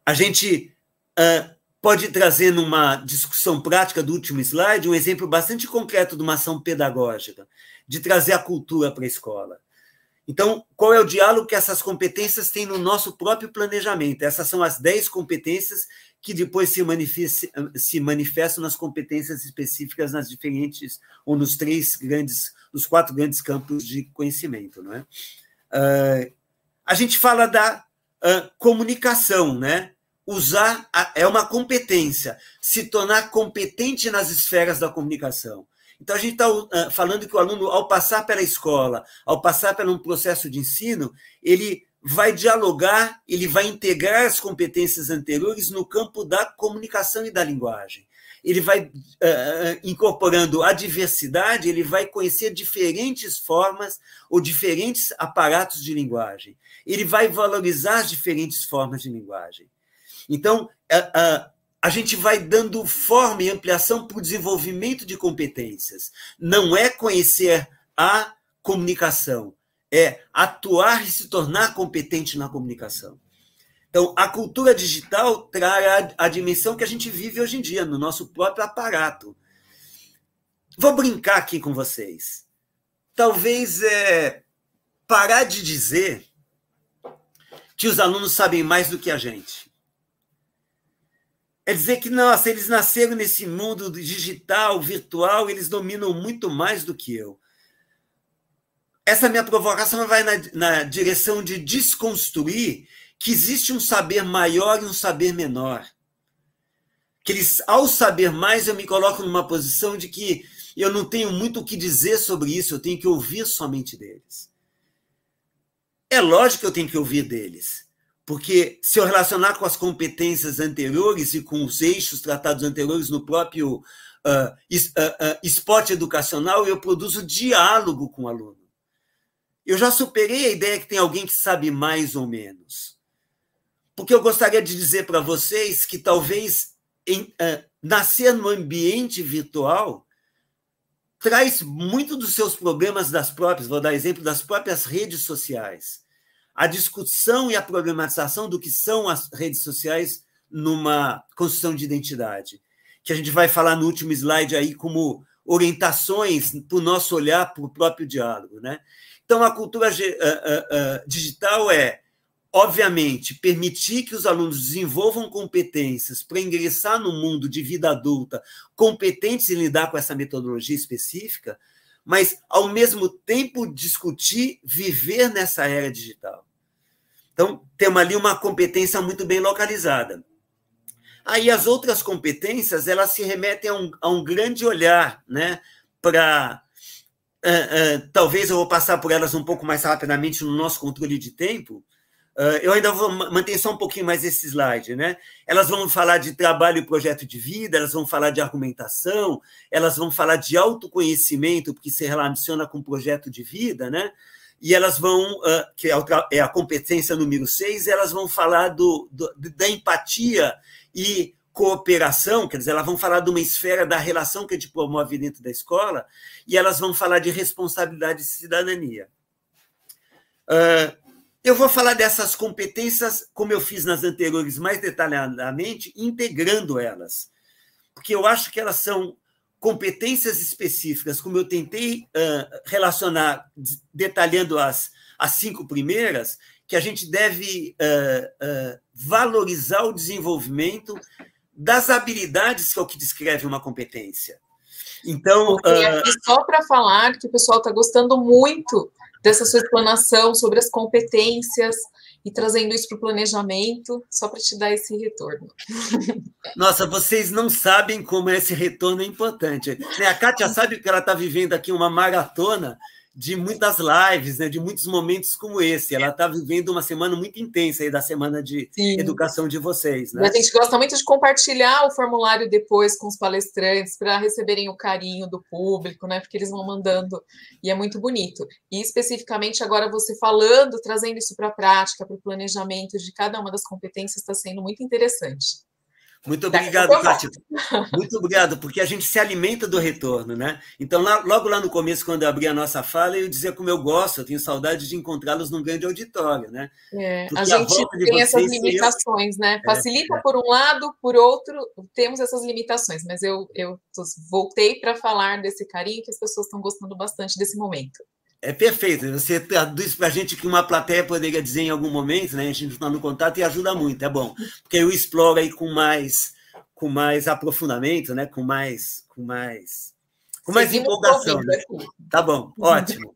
A gente uh, pode trazer numa discussão prática do último slide um exemplo bastante concreto de uma ação pedagógica, de trazer a cultura para a escola. Então, qual é o diálogo que essas competências têm no nosso próprio planejamento? Essas são as 10 competências que depois se, se manifestam nas competências específicas nas diferentes, ou nos três grandes, nos quatro grandes campos de conhecimento. Não é? Uh, a gente fala da uh, comunicação, né? Usar a, é uma competência, se tornar competente nas esferas da comunicação. Então, a gente está uh, falando que o aluno, ao passar pela escola, ao passar por um processo de ensino, ele vai dialogar, ele vai integrar as competências anteriores no campo da comunicação e da linguagem ele vai uh, incorporando a diversidade, ele vai conhecer diferentes formas ou diferentes aparatos de linguagem. Ele vai valorizar as diferentes formas de linguagem. Então, uh, uh, a gente vai dando forma e ampliação para o desenvolvimento de competências. Não é conhecer a comunicação, é atuar e se tornar competente na comunicação. Então, a cultura digital traz a, a dimensão que a gente vive hoje em dia, no nosso próprio aparato. Vou brincar aqui com vocês. Talvez é, parar de dizer que os alunos sabem mais do que a gente. É dizer que, nossa, eles nasceram nesse mundo digital, virtual, eles dominam muito mais do que eu. Essa minha provocação vai na, na direção de desconstruir que existe um saber maior e um saber menor. Que eles, ao saber mais, eu me coloco numa posição de que eu não tenho muito o que dizer sobre isso, eu tenho que ouvir somente deles. É lógico que eu tenho que ouvir deles, porque se eu relacionar com as competências anteriores e com os eixos tratados anteriores no próprio uh, uh, uh, esporte educacional, eu produzo diálogo com o aluno. Eu já superei a ideia que tem alguém que sabe mais ou menos. Porque eu gostaria de dizer para vocês que talvez em, nascer no ambiente virtual traz muito dos seus problemas das próprias, vou dar exemplo das próprias redes sociais. A discussão e a problematização do que são as redes sociais numa construção de identidade, que a gente vai falar no último slide aí como orientações para o nosso olhar para o próprio diálogo. Né? Então, a cultura digital é obviamente, permitir que os alunos desenvolvam competências para ingressar no mundo de vida adulta, competentes em lidar com essa metodologia específica, mas, ao mesmo tempo, discutir viver nessa era digital. Então, temos ali uma competência muito bem localizada. Aí as outras competências, elas se remetem a um, a um grande olhar né, para Uh, uh, talvez eu vou passar por elas um pouco mais rapidamente no nosso controle de tempo. Uh, eu ainda vou manter só um pouquinho mais esse slide, né? Elas vão falar de trabalho e projeto de vida, elas vão falar de argumentação, elas vão falar de autoconhecimento, porque se relaciona com projeto de vida, né? E elas vão, que é, é a competência número seis, elas vão falar do, do da empatia e cooperação, quer dizer, elas vão falar de uma esfera da relação que a gente promove dentro da escola, e elas vão falar de responsabilidade e cidadania. Uh, eu vou falar dessas competências, como eu fiz nas anteriores, mais detalhadamente, integrando elas, porque eu acho que elas são competências específicas, como eu tentei uh, relacionar, detalhando as, as cinco primeiras, que a gente deve uh, valorizar o desenvolvimento das habilidades que é o que descreve uma competência. Então, uh... só para falar que o pessoal está gostando muito dessa sua explanação sobre as competências e trazendo isso para o planejamento, só para te dar esse retorno. Nossa, vocês não sabem como esse retorno é importante. A Kátia sabe que ela está vivendo aqui uma maratona de muitas lives, né, de muitos momentos como esse. Ela está vivendo uma semana muito intensa aí da semana de Sim. educação de vocês. Né? A gente gosta muito de compartilhar o formulário depois com os palestrantes para receberem o carinho do público, né? Porque eles vão mandando e é muito bonito. E especificamente agora você falando, trazendo isso para a prática, para o planejamento de cada uma das competências está sendo muito interessante. Muito obrigado, Kátia. Muito obrigado, porque a gente se alimenta do retorno, né? Então, lá, logo lá no começo, quando eu abri a nossa fala, eu dizia como eu gosto, eu tenho saudade de encontrá-los num grande auditório, né? É, a gente a tem essas limitações, eu... né? É, Facilita é. por um lado, por outro, temos essas limitações, mas eu, eu voltei para falar desse carinho que as pessoas estão gostando bastante desse momento. É perfeito. Você traduz para a gente que uma plateia poderia dizer em algum momento, né? A gente está no contato e ajuda muito, é bom. Porque eu exploro aí com mais, com mais aprofundamento, né? Com mais, com mais, com mais empolgação. Né? Tá bom, ótimo.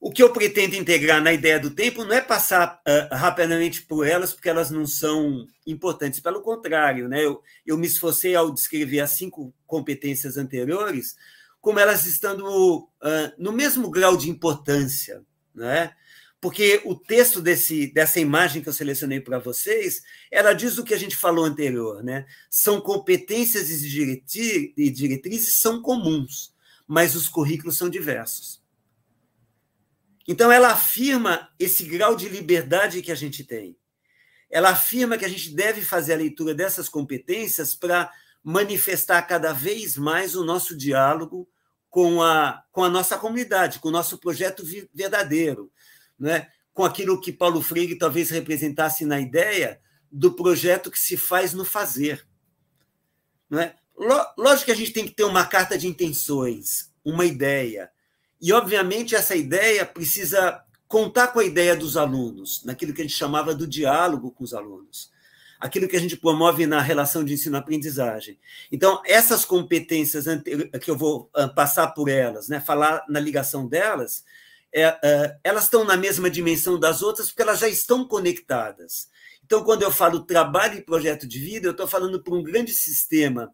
O que eu pretendo integrar na ideia do tempo não é passar uh, rapidamente por elas, porque elas não são importantes. Pelo contrário, né? eu, eu me esforcei ao descrever as cinco competências anteriores como elas estando uh, no mesmo grau de importância, né? Porque o texto desse, dessa imagem que eu selecionei para vocês, ela diz o que a gente falou anterior, né? São competências e diretrizes são comuns, mas os currículos são diversos. Então, ela afirma esse grau de liberdade que a gente tem. Ela afirma que a gente deve fazer a leitura dessas competências para manifestar cada vez mais o nosso diálogo com a, com a nossa comunidade, com o nosso projeto verdadeiro, né? com aquilo que Paulo Freire talvez representasse na ideia do projeto que se faz no fazer. Não é? Lógico que a gente tem que ter uma carta de intenções, uma ideia. E, obviamente, essa ideia precisa contar com a ideia dos alunos, naquilo que a gente chamava do diálogo com os alunos aquilo que a gente promove na relação de ensino-aprendizagem. Então, essas competências que eu vou ah, passar por elas, né, falar na ligação delas, é, é, elas estão na mesma dimensão das outras porque elas já estão conectadas. Então, quando eu falo trabalho e projeto de vida, eu estou falando para um grande sistema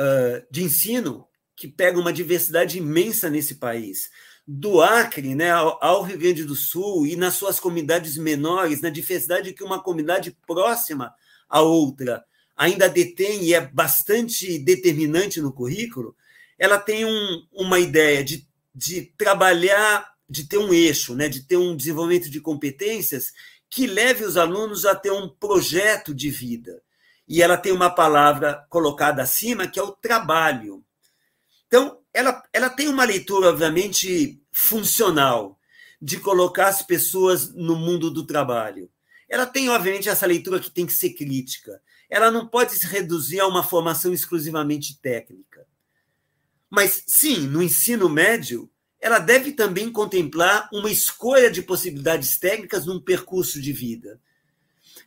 uh, de ensino que pega uma diversidade imensa nesse país do Acre né, ao, Rio Grande do Sul e nas suas comunidades menores, na diversidade que uma comunidade próxima à outra ainda detém e é bastante determinante no currículo, ela tem um, uma ideia de, de trabalhar, de ter um eixo, né, de ter um desenvolvimento de competências que leve os alunos a ter um projeto de vida. E ela tem uma palavra colocada acima, que é o trabalho. Então, ela, ela tem uma leitura, obviamente, funcional, de colocar as pessoas no mundo do trabalho. Ela tem, obviamente, essa leitura que tem que ser crítica. Ela não pode se reduzir a uma formação exclusivamente técnica. Mas, sim, no ensino médio, ela deve também contemplar uma escolha de possibilidades técnicas num percurso de vida.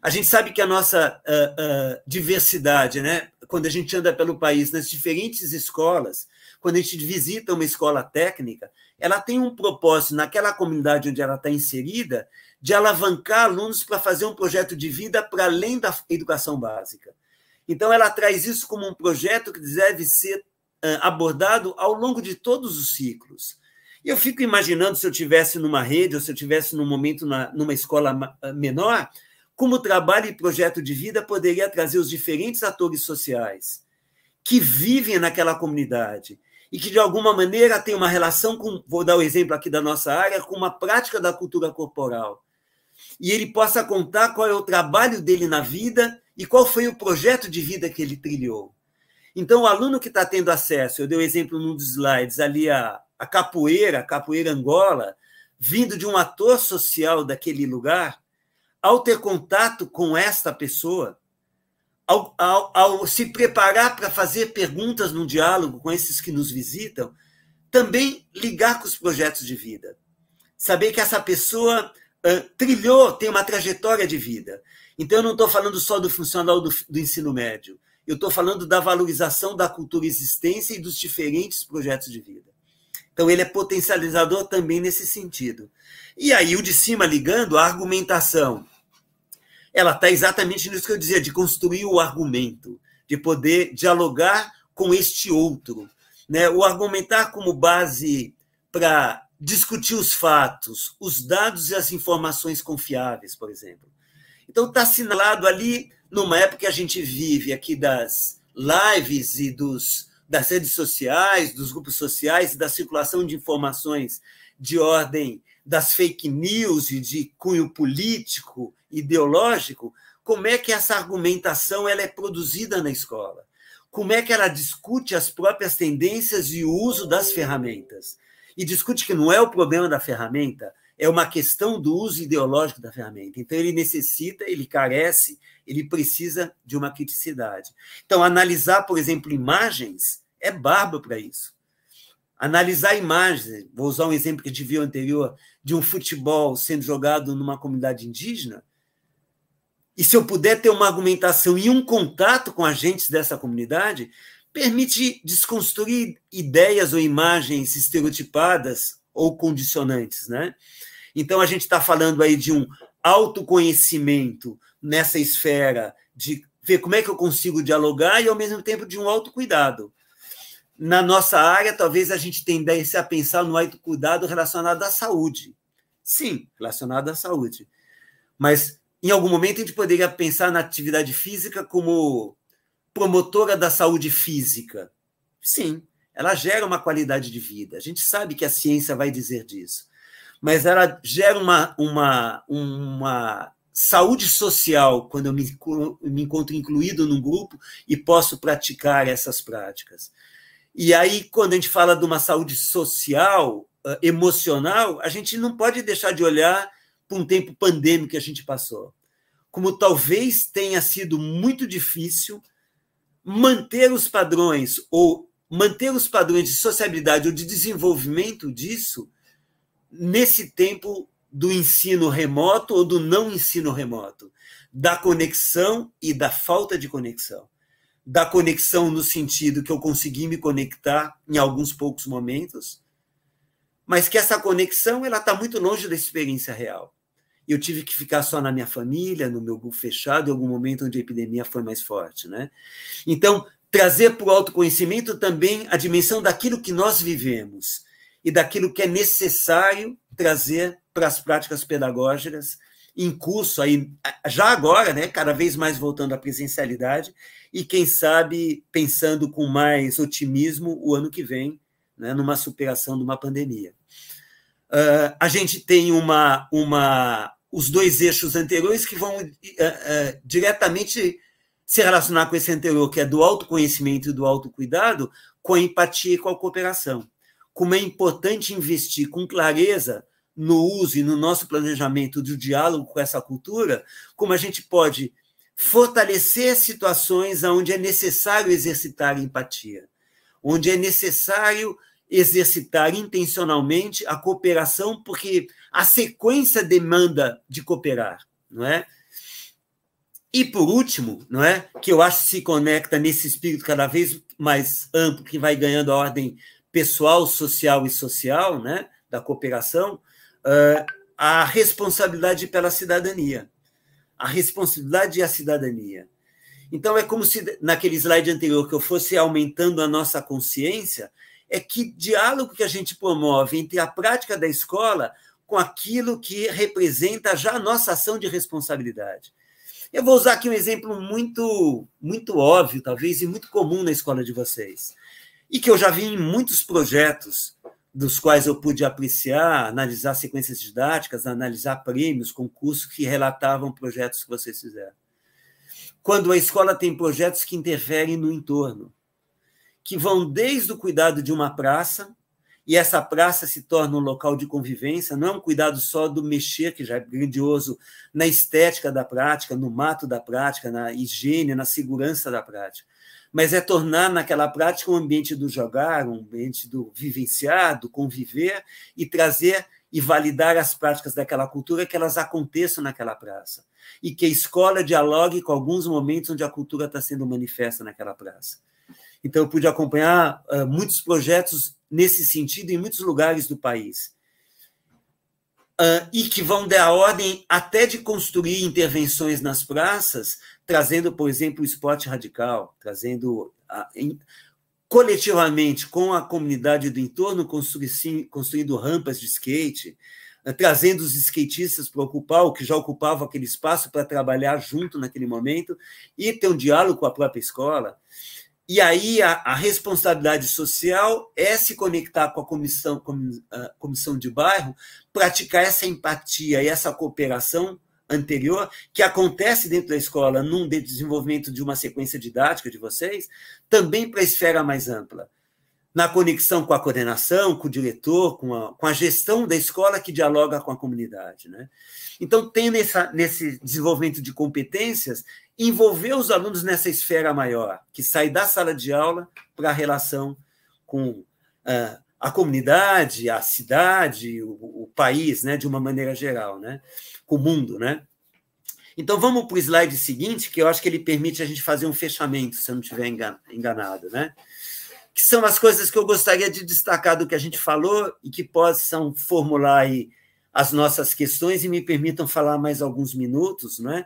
A gente sabe que a nossa uh, uh, diversidade, né? Quando a gente anda pelo país, nas diferentes escolas, quando a gente visita uma escola técnica, ela tem um propósito naquela comunidade onde ela está inserida de alavancar alunos para fazer um projeto de vida para além da educação básica. Então, ela traz isso como um projeto que deve ser abordado ao longo de todos os ciclos. E eu fico imaginando se eu tivesse numa rede ou se eu tivesse num momento na, numa escola menor, como trabalho e projeto de vida poderia trazer os diferentes atores sociais que vivem naquela comunidade e que de alguma maneira têm uma relação com, vou dar o um exemplo aqui da nossa área, com uma prática da cultura corporal. E ele possa contar qual é o trabalho dele na vida e qual foi o projeto de vida que ele trilhou. Então, o aluno que está tendo acesso, eu dei o um exemplo num dos slides, ali a, a capoeira, a capoeira Angola, vindo de um ator social daquele lugar, ao ter contato com esta pessoa, ao, ao, ao se preparar para fazer perguntas num diálogo com esses que nos visitam, também ligar com os projetos de vida. Saber que essa pessoa uh, trilhou, tem uma trajetória de vida. Então, eu não estou falando só do funcional do, do ensino médio. Eu estou falando da valorização da cultura existência e dos diferentes projetos de vida. Então, ele é potencializador também nesse sentido. E aí, o de cima ligando, a argumentação. Ela está exatamente nisso que eu dizia, de construir o argumento, de poder dialogar com este outro. Né? O argumentar como base para discutir os fatos, os dados e as informações confiáveis, por exemplo. Então, está assinalado ali, numa época que a gente vive aqui das lives e dos, das redes sociais, dos grupos sociais e da circulação de informações de ordem das fake news e de cunho político, ideológico, como é que essa argumentação ela é produzida na escola? Como é que ela discute as próprias tendências e o uso das ferramentas? E discute que não é o problema da ferramenta, é uma questão do uso ideológico da ferramenta. Então, ele necessita, ele carece, ele precisa de uma criticidade. Então, analisar, por exemplo, imagens é bárbaro para isso. Analisar imagens, vou usar um exemplo que a gente viu anterior, de um futebol sendo jogado numa comunidade indígena, e se eu puder ter uma argumentação e um contato com agentes dessa comunidade, permite desconstruir ideias ou imagens estereotipadas ou condicionantes, né? Então a gente está falando aí de um autoconhecimento nessa esfera de ver como é que eu consigo dialogar e ao mesmo tempo de um autocuidado. Na nossa área, talvez a gente tendesse a pensar no autocuidado relacionado à saúde. Sim, relacionado à saúde. Mas em algum momento a gente poderia pensar na atividade física como promotora da saúde física. Sim, ela gera uma qualidade de vida. A gente sabe que a ciência vai dizer disso. Mas ela gera uma, uma, uma saúde social quando eu me, me encontro incluído num grupo e posso praticar essas práticas. E aí, quando a gente fala de uma saúde social, ah, emocional, a gente não pode deixar de olhar para um tempo pandêmico que a gente passou. Como talvez tenha sido muito difícil manter os padrões ou manter os padrões de sociabilidade ou de desenvolvimento disso nesse tempo do ensino remoto ou do não ensino remoto, da conexão e da falta de conexão. Da conexão no sentido que eu consegui me conectar em alguns poucos momentos, mas que essa conexão ela está muito longe da experiência real. Eu tive que ficar só na minha família, no meu grupo fechado, em algum momento onde a epidemia foi mais forte, né? Então, trazer para o autoconhecimento também a dimensão daquilo que nós vivemos e daquilo que é necessário trazer para as práticas pedagógicas em curso aí já agora, né, cada vez mais voltando à presencialidade e quem sabe pensando com mais otimismo o ano que vem, né, numa superação de uma pandemia. Uh, a gente tem uma, uma os dois eixos anteriores que vão uh, uh, diretamente se relacionar com esse anterior, que é do autoconhecimento e do autocuidado, com a empatia e com a cooperação. Como é importante investir com clareza no uso e no nosso planejamento do diálogo com essa cultura, como a gente pode fortalecer situações onde é necessário exercitar empatia, onde é necessário exercitar intencionalmente a cooperação, porque a sequência demanda de cooperar, não é? E por último, não é, que eu acho que se conecta nesse espírito cada vez mais amplo que vai ganhando a ordem pessoal, social e social, né, da cooperação, a responsabilidade pela cidadania, a responsabilidade e a cidadania. Então é como se naquele slide anterior que eu fosse aumentando a nossa consciência, é que diálogo que a gente promove entre a prática da escola com aquilo que representa já a nossa ação de responsabilidade. Eu vou usar aqui um exemplo muito, muito óbvio, talvez, e muito comum na escola de vocês, e que eu já vi em muitos projetos dos quais eu pude apreciar, analisar sequências didáticas, analisar prêmios, concursos que relatavam projetos que vocês fizeram. Quando a escola tem projetos que interferem no entorno, que vão desde o cuidado de uma praça, e essa praça se torna um local de convivência, não é um cuidado só do mexer, que já é grandioso, na estética da prática, no mato da prática, na higiene, na segurança da prática, mas é tornar naquela prática um ambiente do jogar, um ambiente do vivenciar, do conviver e trazer e validar as práticas daquela cultura que elas aconteçam naquela praça. E que a escola dialogue com alguns momentos onde a cultura está sendo manifesta naquela praça. Então, eu pude acompanhar uh, muitos projetos nesse sentido em muitos lugares do país. Uh, e que vão dar ordem até de construir intervenções nas praças, trazendo, por exemplo, o esporte radical, trazendo uh, em, coletivamente com a comunidade do entorno, construindo rampas de skate, uh, trazendo os skatistas para ocupar o que já ocupava aquele espaço para trabalhar junto naquele momento e ter um diálogo com a própria escola. E aí a, a, responsabilidade social é se conectar com a comissão, com, a comissão de bairro, praticar essa empatia e essa cooperação anterior que acontece dentro da escola num desenvolvimento de uma sequência didática de vocês, também para a esfera mais ampla na conexão com a coordenação, com o diretor, com a, com a gestão da escola que dialoga com a comunidade. Né? Então, tem nessa, nesse desenvolvimento de competências, envolver os alunos nessa esfera maior, que sai da sala de aula para a relação com uh, a comunidade, a cidade, o, o, país, né, de uma maneira geral, né, o mundo. Né? Então, vamos para o slide seguinte, que eu acho que ele permite a gente fazer um fechamento, se eu não estiver enganado. Né? que são as coisas que eu gostaria de destacar do que a gente falou e que possam formular aí as nossas questões e me permitam falar mais alguns minutos, né?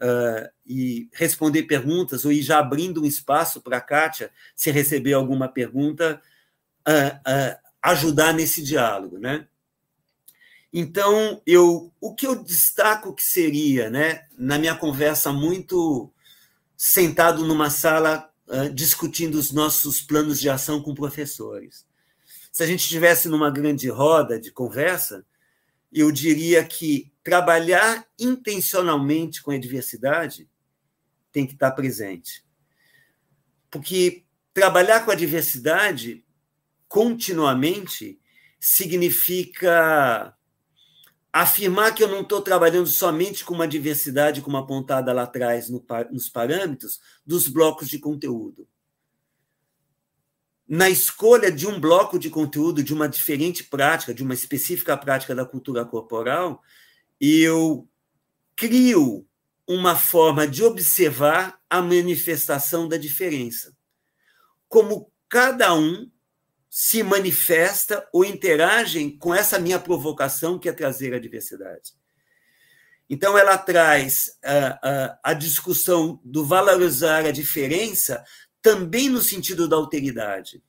Uh, e responder perguntas, ou ir já abrindo um espaço para a Kátia, se receber alguma pergunta, uh, uh, ajudar nesse diálogo. Né? Então, eu, o que eu destaco que seria, né, na minha conversa muito sentado numa sala discutindo os nossos planos de ação com professores. Se a gente estivesse numa grande roda de conversa, eu diria que trabalhar intencionalmente com a diversidade tem que estar presente. Porque trabalhar com a diversidade continuamente significa afirmar que eu não estou trabalhando somente com uma diversidade, como apontada lá atrás no, nos parâmetros, dos blocos de conteúdo. Na escolha de um bloco de conteúdo, de uma diferente prática, de uma específica prática da cultura corporal, eu crio uma forma de observar a manifestação da diferença. Como cada um se manifesta ou interagem com essa minha provocação que é trazer a diversidade. Então, ela traz a, a, a discussão do valorizar a diferença também no sentido da alteridade.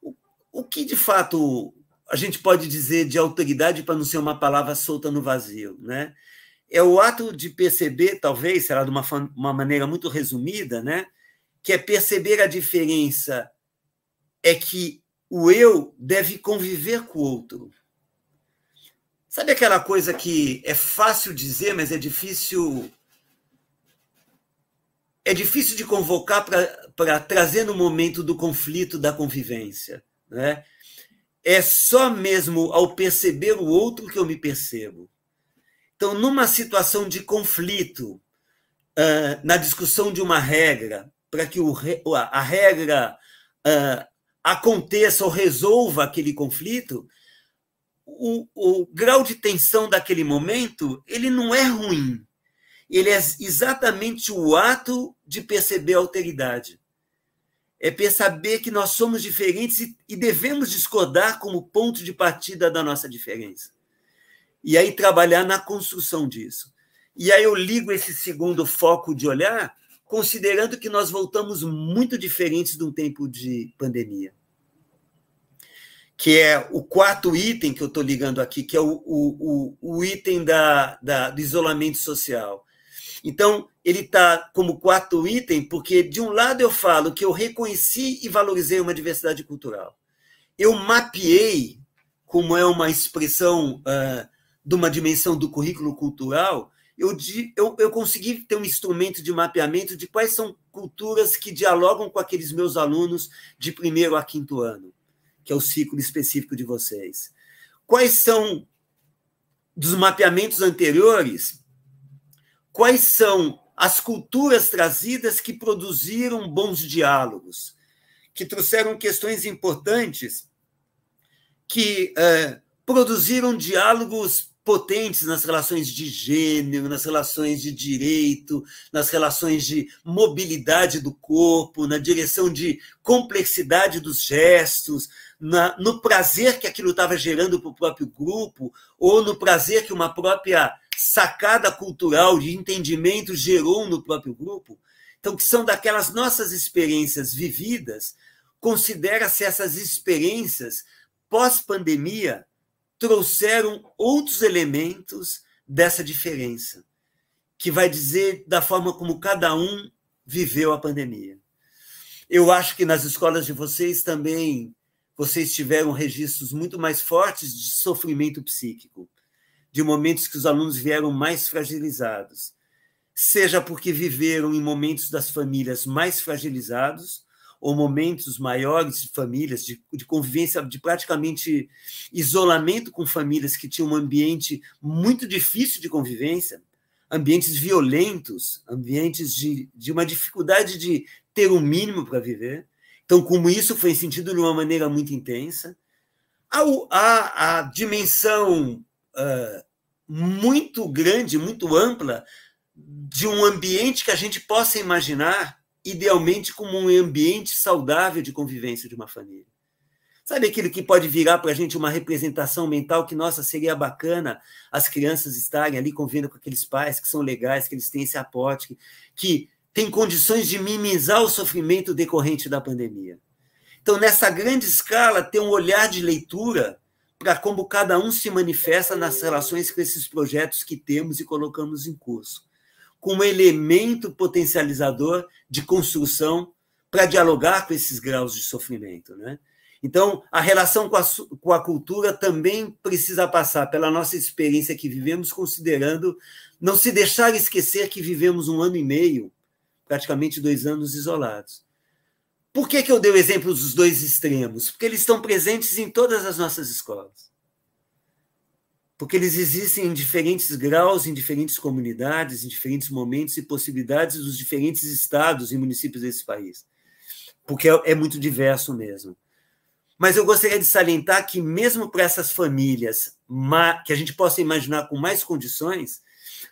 O, o que, de fato, a gente pode dizer de autoridade para não ser uma palavra solta no vazio, né? É o ato de perceber, talvez, será de uma, uma maneira muito resumida, né? Que é perceber a diferença é que o eu deve conviver com o outro. Sabe aquela coisa que é fácil dizer, mas é difícil é difícil de convocar para trazer no momento do conflito da convivência, né? É só mesmo ao perceber o outro que eu me percebo. Então, numa situação de conflito, uh, na discussão de uma regra, para que o, a regra uh, aconteça ou resolva aquele conflito, o, o grau de tensão daquele momento ele não é ruim. Ele é exatamente o ato de perceber a alteridade. É perceber que nós somos diferentes e, e devemos discordar como ponto de partida da nossa diferença. E aí trabalhar na construção disso. E aí eu ligo esse segundo foco de olhar, considerando que nós voltamos muito diferentes de um tempo de pandemia que é o quarto item que eu estou ligando aqui, que é o, o, o, item da, da, do isolamento social. Então, ele está como quarto item, porque, de um lado, eu falo que eu reconheci e valorizei uma diversidade cultural. Eu mapeei, como é uma expressão uh, de uma dimensão do currículo cultural, eu, eu, eu consegui ter um instrumento de mapeamento de quais são culturas que dialogam com aqueles meus alunos de primeiro a quinto ano que é o ciclo específico de vocês. Quais são, dos mapeamentos anteriores, quais são as culturas trazidas que produziram bons diálogos, que trouxeram questões importantes, que uh, produziram diálogos potentes nas relações de gênero, nas relações de direito, nas relações de mobilidade do corpo, na direção de complexidade dos gestos, na, no prazer que aquilo estava gerando para o próprio grupo, ou no prazer que uma própria sacada cultural de entendimento gerou no próprio grupo. Então, que são daquelas nossas experiências vividas, considera-se essas experiências pós-pandemia trouxeram outros elementos dessa diferença, que vai dizer da forma como cada um viveu a pandemia. Eu acho que nas escolas de vocês também vocês tiveram registros muito mais fortes de sofrimento psíquico, de momentos que os alunos vieram mais fragilizados, seja porque viveram em momentos das famílias mais fragilizados, ou momentos maiores de famílias, de, de convivência, de praticamente isolamento com famílias que tinham um ambiente muito difícil de convivência, ambientes violentos, ambientes de, de uma dificuldade de ter o um mínimo para viver. Então, como isso foi sentido de uma maneira muito intensa, a, a, a dimensão uh, muito grande, muito ampla, de um ambiente que a gente possa imaginar idealmente como um ambiente saudável de convivência de uma família. Sabe aquilo que pode virar para a gente uma representação mental que, nossa, seria bacana as crianças estarem ali convivendo com aqueles pais que são legais, que eles têm esse aporte, que, que têm condições de minimizar o sofrimento decorrente da pandemia. Então, nessa grande escala, ter um olhar de leitura para como cada um se manifesta nas relações com esses projetos que temos e colocamos em curso como elemento potencializador de construção para dialogar com esses graus de sofrimento. Né? Então, a relação com a, com a cultura também precisa passar pela nossa experiência que vivemos, considerando não se deixar esquecer que vivemos um ano e meio, praticamente dois anos isolados. Por que, que eu dei o exemplo dos dois extremos? Porque eles estão presentes em todas as nossas escolas porque eles existem em diferentes graus, em diferentes comunidades, em diferentes momentos e possibilidades dos diferentes estados e municípios desse país, porque é, é muito diverso mesmo. Mas eu gostaria de salientar que, mesmo para essas famílias que a gente possa imaginar com mais condições,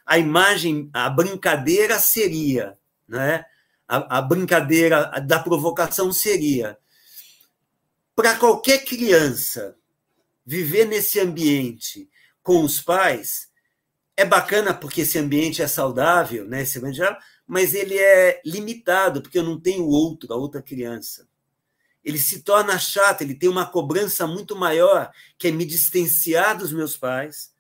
a imagem, a brincadeira seria, né? a, a brincadeira da provocação seria para qualquer criança viver nesse ambiente com os pais, é bacana porque esse ambiente é saudável, né, esse ambiente mas ele é limitado, porque eu não tenho outro, a outra criança. Ele se torna chato, ele tem uma cobrança muito maior, que é me distanciar dos meus pais,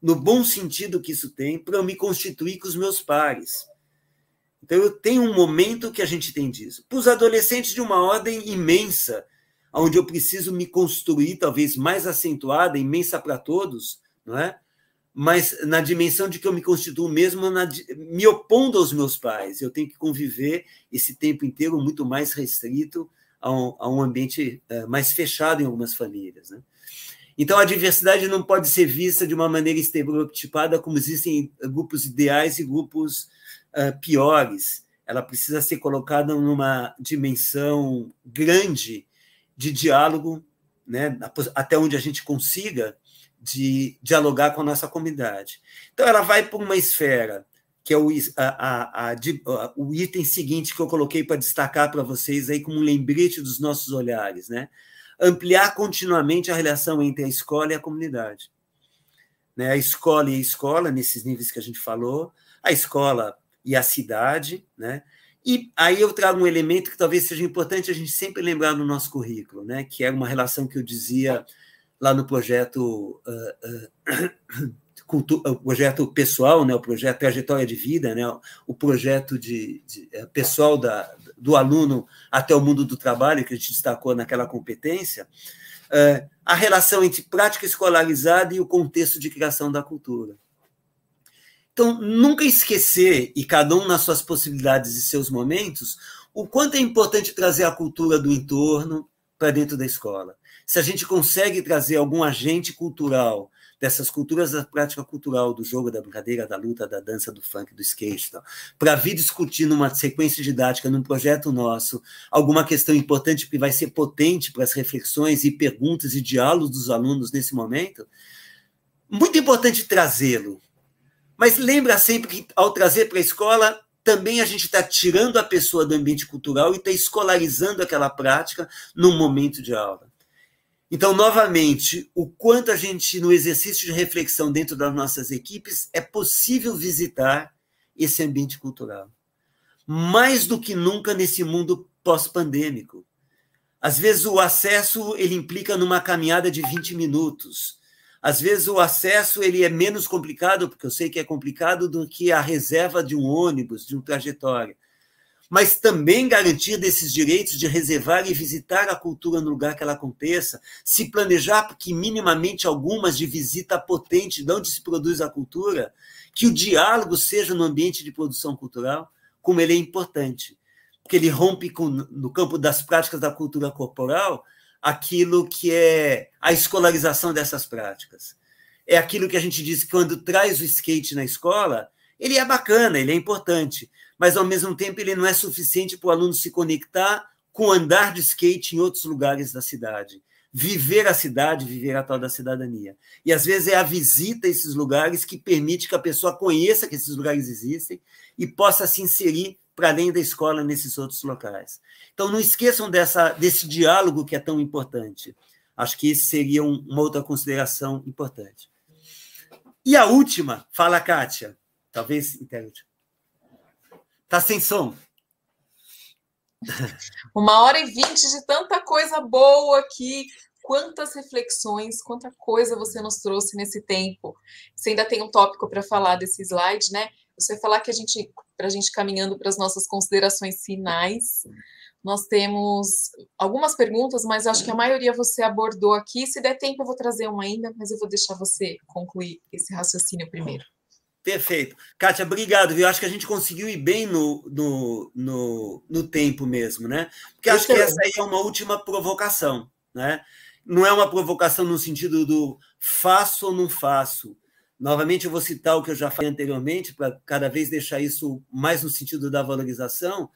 no bom sentido que isso tem, para eu me constituir com os meus pares. Então, eu tenho um momento que a gente tem disso. Para os adolescentes, de uma ordem imensa, onde eu preciso me construir, talvez mais acentuada, imensa para todos, não é? Mas na dimensão de que eu me constituo mesmo na, me opondo aos meus pais, eu tenho que conviver esse tempo inteiro muito mais restrito a um, a um ambiente uh, mais fechado em algumas famílias, né? Então, a diversidade não pode ser vista de uma maneira estereotipada, como existem grupos ideais e grupos uh, piores. Ela precisa ser colocada numa dimensão grande de diálogo, né, até onde a gente consiga de dialogar com a nossa comunidade. Então, ela vai para uma esfera que é o, a, a, a, o item seguinte que eu coloquei para destacar para vocês aí como um lembrete dos nossos olhares, né? Ampliar continuamente a relação entre a escola e a comunidade. Né? A escola e a escola, nesses níveis que a gente falou, a escola e a cidade, né? E aí eu trago um elemento que talvez seja importante a gente sempre lembrar no nosso currículo, né? Que é uma relação que eu dizia lá no projeto uh, uh, o projeto pessoal, né, o projeto trajetória de vida, né, o projeto de, de, é, pessoal da, do aluno até o mundo do trabalho que a gente destacou naquela competência, é, a relação entre prática escolarizada e o contexto de criação da cultura. Então, nunca esquecer, e cada um nas suas possibilidades e seus momentos, o quanto é importante trazer a cultura do entorno para dentro da escola. Se a gente consegue trazer algum agente cultural dessas culturas da prática cultural, do jogo, da brincadeira, da luta, da dança, do funk, do skate, para vir discutir numa sequência didática, num projeto nosso, alguma questão importante que vai ser potente para as reflexões e perguntas e diálogos dos alunos nesse momento, muito importante trazê-lo. Mas lembra sempre que, ao trazer para a escola, também a gente está tirando a pessoa do ambiente cultural e está escolarizando aquela prática num momento de aula. Então, novamente, o quanto a gente, no exercício de reflexão dentro das nossas equipes, é possível visitar esse ambiente cultural. Mais do que nunca nesse mundo pós-pandêmico. Às vezes o acesso ele implica numa caminhada de 20 minutos. Às vezes o acesso ele é menos complicado, porque eu sei que é complicado, do que a reserva de um ônibus, de um trajetória mas também garantir desses direitos de reservar e visitar a cultura no lugar que ela aconteça, se planejar que minimamente algumas de visita potente de onde se produz a cultura, que o diálogo seja no ambiente de produção cultural, como ele é importante, porque ele rompe com, no campo das práticas da cultura corporal aquilo que é a escolarização dessas práticas. É aquilo que a gente diz que quando traz o skate na escola, ele é bacana, ele é importante, mas ao mesmo tempo ele não é suficiente para o aluno se conectar com andar de skate em outros lugares da cidade. Viver a cidade, viver a tal da cidadania. E às vezes é a visita a esses lugares que permite que a pessoa conheça que esses lugares existem e possa se inserir para além da escola nesses outros locais. Então não esqueçam dessa, desse diálogo que é tão importante. Acho que isso seria um, uma outra consideração importante. E a última, fala Kátia, talvez internet. Tá sem som. Uma hora e vinte de tanta coisa boa aqui. Quantas reflexões, quanta coisa você nos trouxe nesse tempo. Você ainda tem um tópico para falar desse slide, né? Você falar que a gente, para a gente caminhando para as nossas considerações finais, nós temos algumas perguntas, mas acho que a maioria você abordou aqui. Se der tempo, eu vou trazer uma ainda, mas eu vou deixar você concluir esse raciocínio primeiro. Perfeito. Kátia, obrigado. Eu acho que a gente conseguiu ir bem no, no, no, no tempo mesmo, né? Porque acho que essa aí é uma última provocação, né? Não é uma provocação no sentido do faço ou não faço. Novamente, eu vou citar o que eu já falei anteriormente, para cada vez deixar isso mais no sentido da valorização,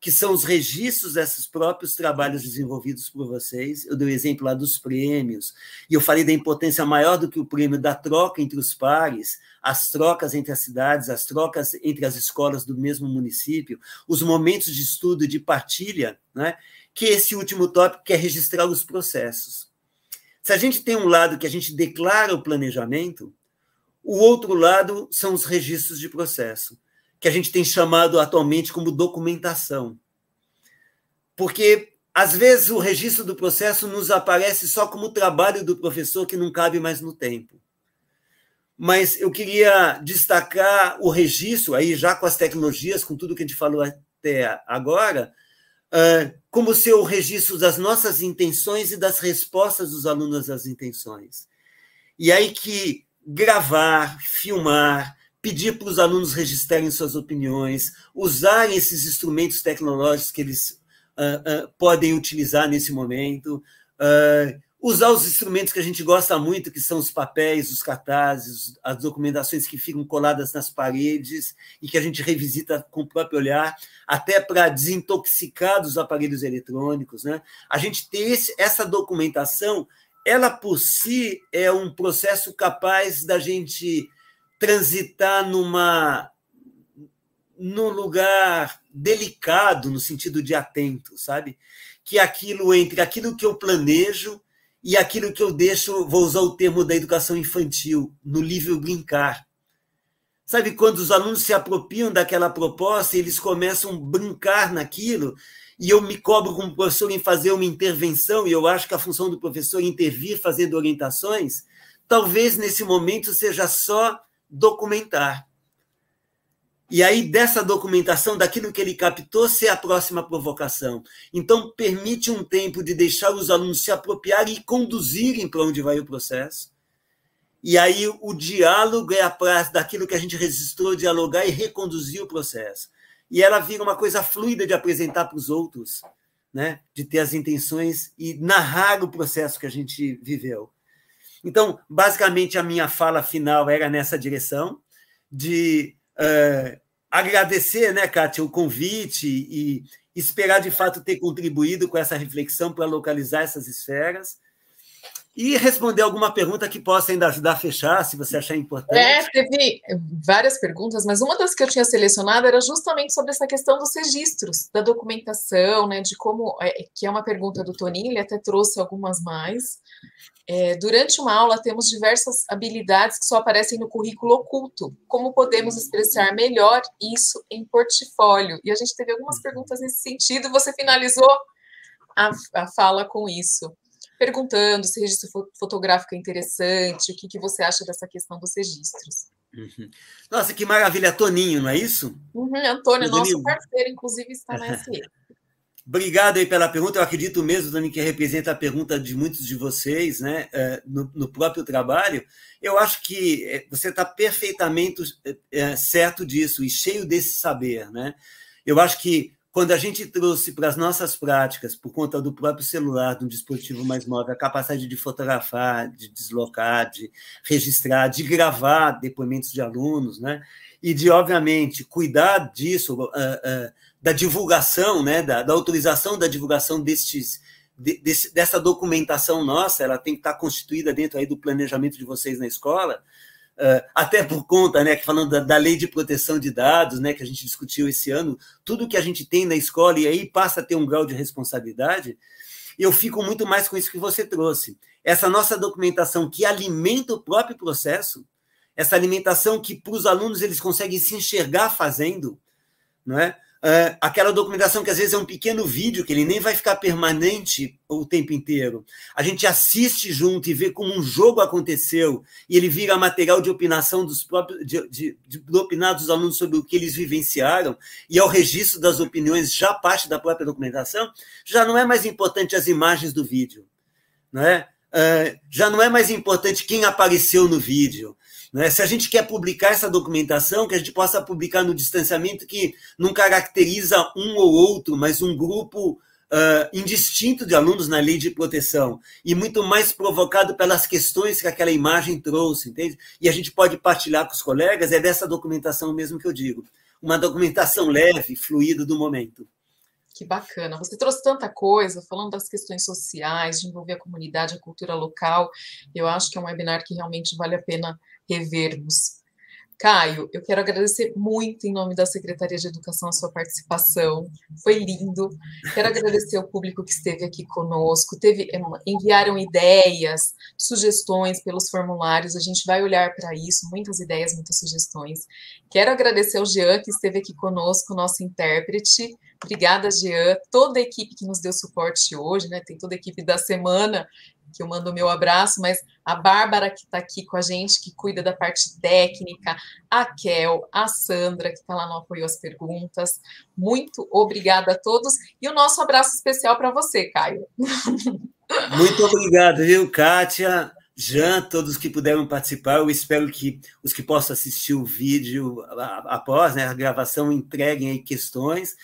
que são os registros desses próprios trabalhos desenvolvidos por vocês. Eu dei o exemplo lá dos prêmios, e eu falei da importância maior do que o prêmio da troca entre os pares, as trocas entre as cidades, as trocas entre as escolas do mesmo município, os momentos de estudo e de partilha, né? que esse último tópico quer registrar os processos. Se a gente tem um lado que a gente declara o planejamento, o outro lado são os registros de processo que a gente tem chamado atualmente como documentação. Porque, às vezes, o registro do processo nos aparece só como trabalho do professor que não cabe mais no tempo. Mas eu queria destacar o registro, aí já com as tecnologias, com tudo que a gente falou até agora, como ser o registro das nossas intenções e das respostas dos alunos às intenções. E aí que gravar, filmar, pedir para os alunos registrarem suas opiniões, usarem esses instrumentos tecnológicos que eles uh, uh, podem utilizar nesse momento, uh, usar os instrumentos que a gente gosta muito, que são os papéis, os cartazes, as documentações que ficam coladas nas paredes e que a gente revisita com o próprio olhar, até para desintoxicar dos aparelhos eletrônicos. Né? A gente ter esse, essa documentação, ela por si é um processo capaz da gente transitar numa num lugar delicado no sentido de atento, sabe? Que aquilo entre aquilo que eu planejo e aquilo que eu deixo, vou usar o termo da educação infantil, no livro brincar. Sabe, quando os alunos se apropriam daquela proposta, eles começam a brincar naquilo, e eu me cobro como professor em fazer uma intervenção, e eu acho que a função do professor é intervir fazendo orientações, talvez nesse momento seja só documentar. E aí, dessa documentação, daquilo que ele captou, ser a próxima provocação. Então, permite um tempo de deixar os alunos se apropriarem e conduzirem para onde vai o processo. E aí, o diálogo é a praça daquilo que a gente registrou, dialogar e reconduzir o processo. E ela vira uma coisa fluida de apresentar para os outros, né? de ter as intenções e narrar o processo que a gente viveu. Então, basicamente, a minha fala final era nessa direção, de uh, agradecer, né, Kátia, o convite e esperar de fato ter contribuído com essa reflexão para localizar essas esferas e responder alguma pergunta que possa ainda ajudar a fechar, se você achar importante. É, teve várias perguntas, mas uma das que eu tinha selecionado era justamente sobre essa questão dos registros, da documentação, né, de como, é, que é uma pergunta do Toninho, ele até trouxe algumas mais, é, durante uma aula, temos diversas habilidades que só aparecem no currículo oculto. Como podemos expressar melhor isso em portfólio? E a gente teve algumas perguntas nesse sentido. Você finalizou a, a fala com isso, perguntando se registro fotográfico é interessante, o que, que você acha dessa questão dos registros. Uhum. Nossa, que maravilha, Toninho, não é isso? Uhum, Antônio, nosso parceiro, inclusive, está na SE. Obrigado aí pela pergunta. Eu acredito mesmo, Dani, que representa a pergunta de muitos de vocês, né, é, no, no próprio trabalho. Eu acho que é, você está perfeitamente é, certo disso e cheio desse saber, né? Eu acho que quando a gente trouxe para as nossas práticas, por conta do próprio celular, de um dispositivo mais móvel, a capacidade de fotografar, de deslocar, de registrar, de gravar depoimentos de alunos, né? E de, obviamente, cuidar disso. Uh, uh, da divulgação, né, da, da autorização da divulgação destes, de, desse, dessa documentação nossa, ela tem que estar constituída dentro aí do planejamento de vocês na escola, uh, até por conta, né, falando da, da, lei de proteção de dados, né, que a gente discutiu esse ano, tudo que a gente tem na escola e aí passa a ter um grau de responsabilidade, eu fico muito mais com isso que você trouxe. Essa nossa documentação que alimenta o próprio processo, essa alimentação que para os alunos eles conseguem se enxergar fazendo, não é? Uh, aquela documentação que às vezes é um pequeno vídeo, que ele nem vai ficar permanente o tempo inteiro. A gente assiste junto e vê como um jogo aconteceu, e ele vira material de opinação dos próprios, de, de, de, de opinar dos alunos sobre o que eles vivenciaram, e ao registro das opiniões já parte da própria documentação, já não é mais importante as imagens do vídeo. Não é? Uh, já não é mais importante quem apareceu no vídeo. Né? Se a gente quer publicar essa documentação, que a gente possa publicar no distanciamento que não caracteriza um ou outro, mas um grupo uh, indistinto de alunos na lei de proteção, e muito mais provocado pelas questões que aquela imagem trouxe, entende? E a gente pode partilhar com os colegas, é dessa documentação mesmo que eu digo. Uma documentação leve, fluida do momento. Que bacana. Você trouxe tanta coisa, falando das questões sociais, de envolver a comunidade, a cultura local. Eu acho que é um webinar que realmente vale a pena revermos. Caio, eu quero agradecer muito em nome da Secretaria de Educação a sua participação. Foi lindo. Quero agradecer ao público que esteve aqui conosco. Teve, eh, enviaram ideias, sugestões pelos formulários. A gente vai olhar para isso, muitas ideias, muitas sugestões. Quero agradecer ao Jean que esteve aqui conosco, nosso intérprete. Obrigada, Jean. Toda a equipe que nos deu suporte hoje, né? Tem toda a equipe da semana que eu mando o meu abraço, mas a Bárbara que está aqui com a gente, que cuida da parte técnica, a Kel, a Sandra, que está lá no apoio às perguntas. Muito obrigada a todos e o nosso abraço especial para você, Caio. Muito obrigado, viu, Kátia? Jean, todos que puderam participar, eu espero que os que possam assistir o vídeo após né, a gravação entreguem aí questões.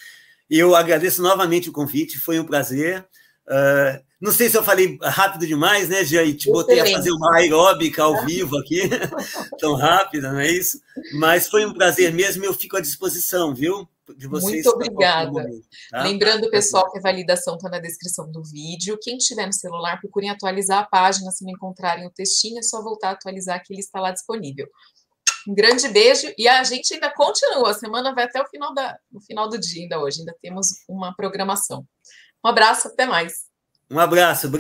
Eu agradeço novamente o convite, foi um prazer. Uh, Não sei se eu falei rápido demais, né, Jean? E te botei a fazer uma aeróbica ao vivo aqui, tão rápida, não é isso? Mas foi um prazer mesmo e eu fico à disposição, viu? De vocês. Muito obrigada. Momento, tá? Lembrando, pessoal, que a validação está na descrição do vídeo. Quem tiver no celular, procurem atualizar a página. Se não encontrarem o textinho, é só voltar a atualizar que ele está lá disponível. Um grande beijo e a gente ainda continua. A semana vai até o final, da, o final do dia ainda hoje. Ainda temos uma programação. Um abraço, até mais. Um abraço, obrigado.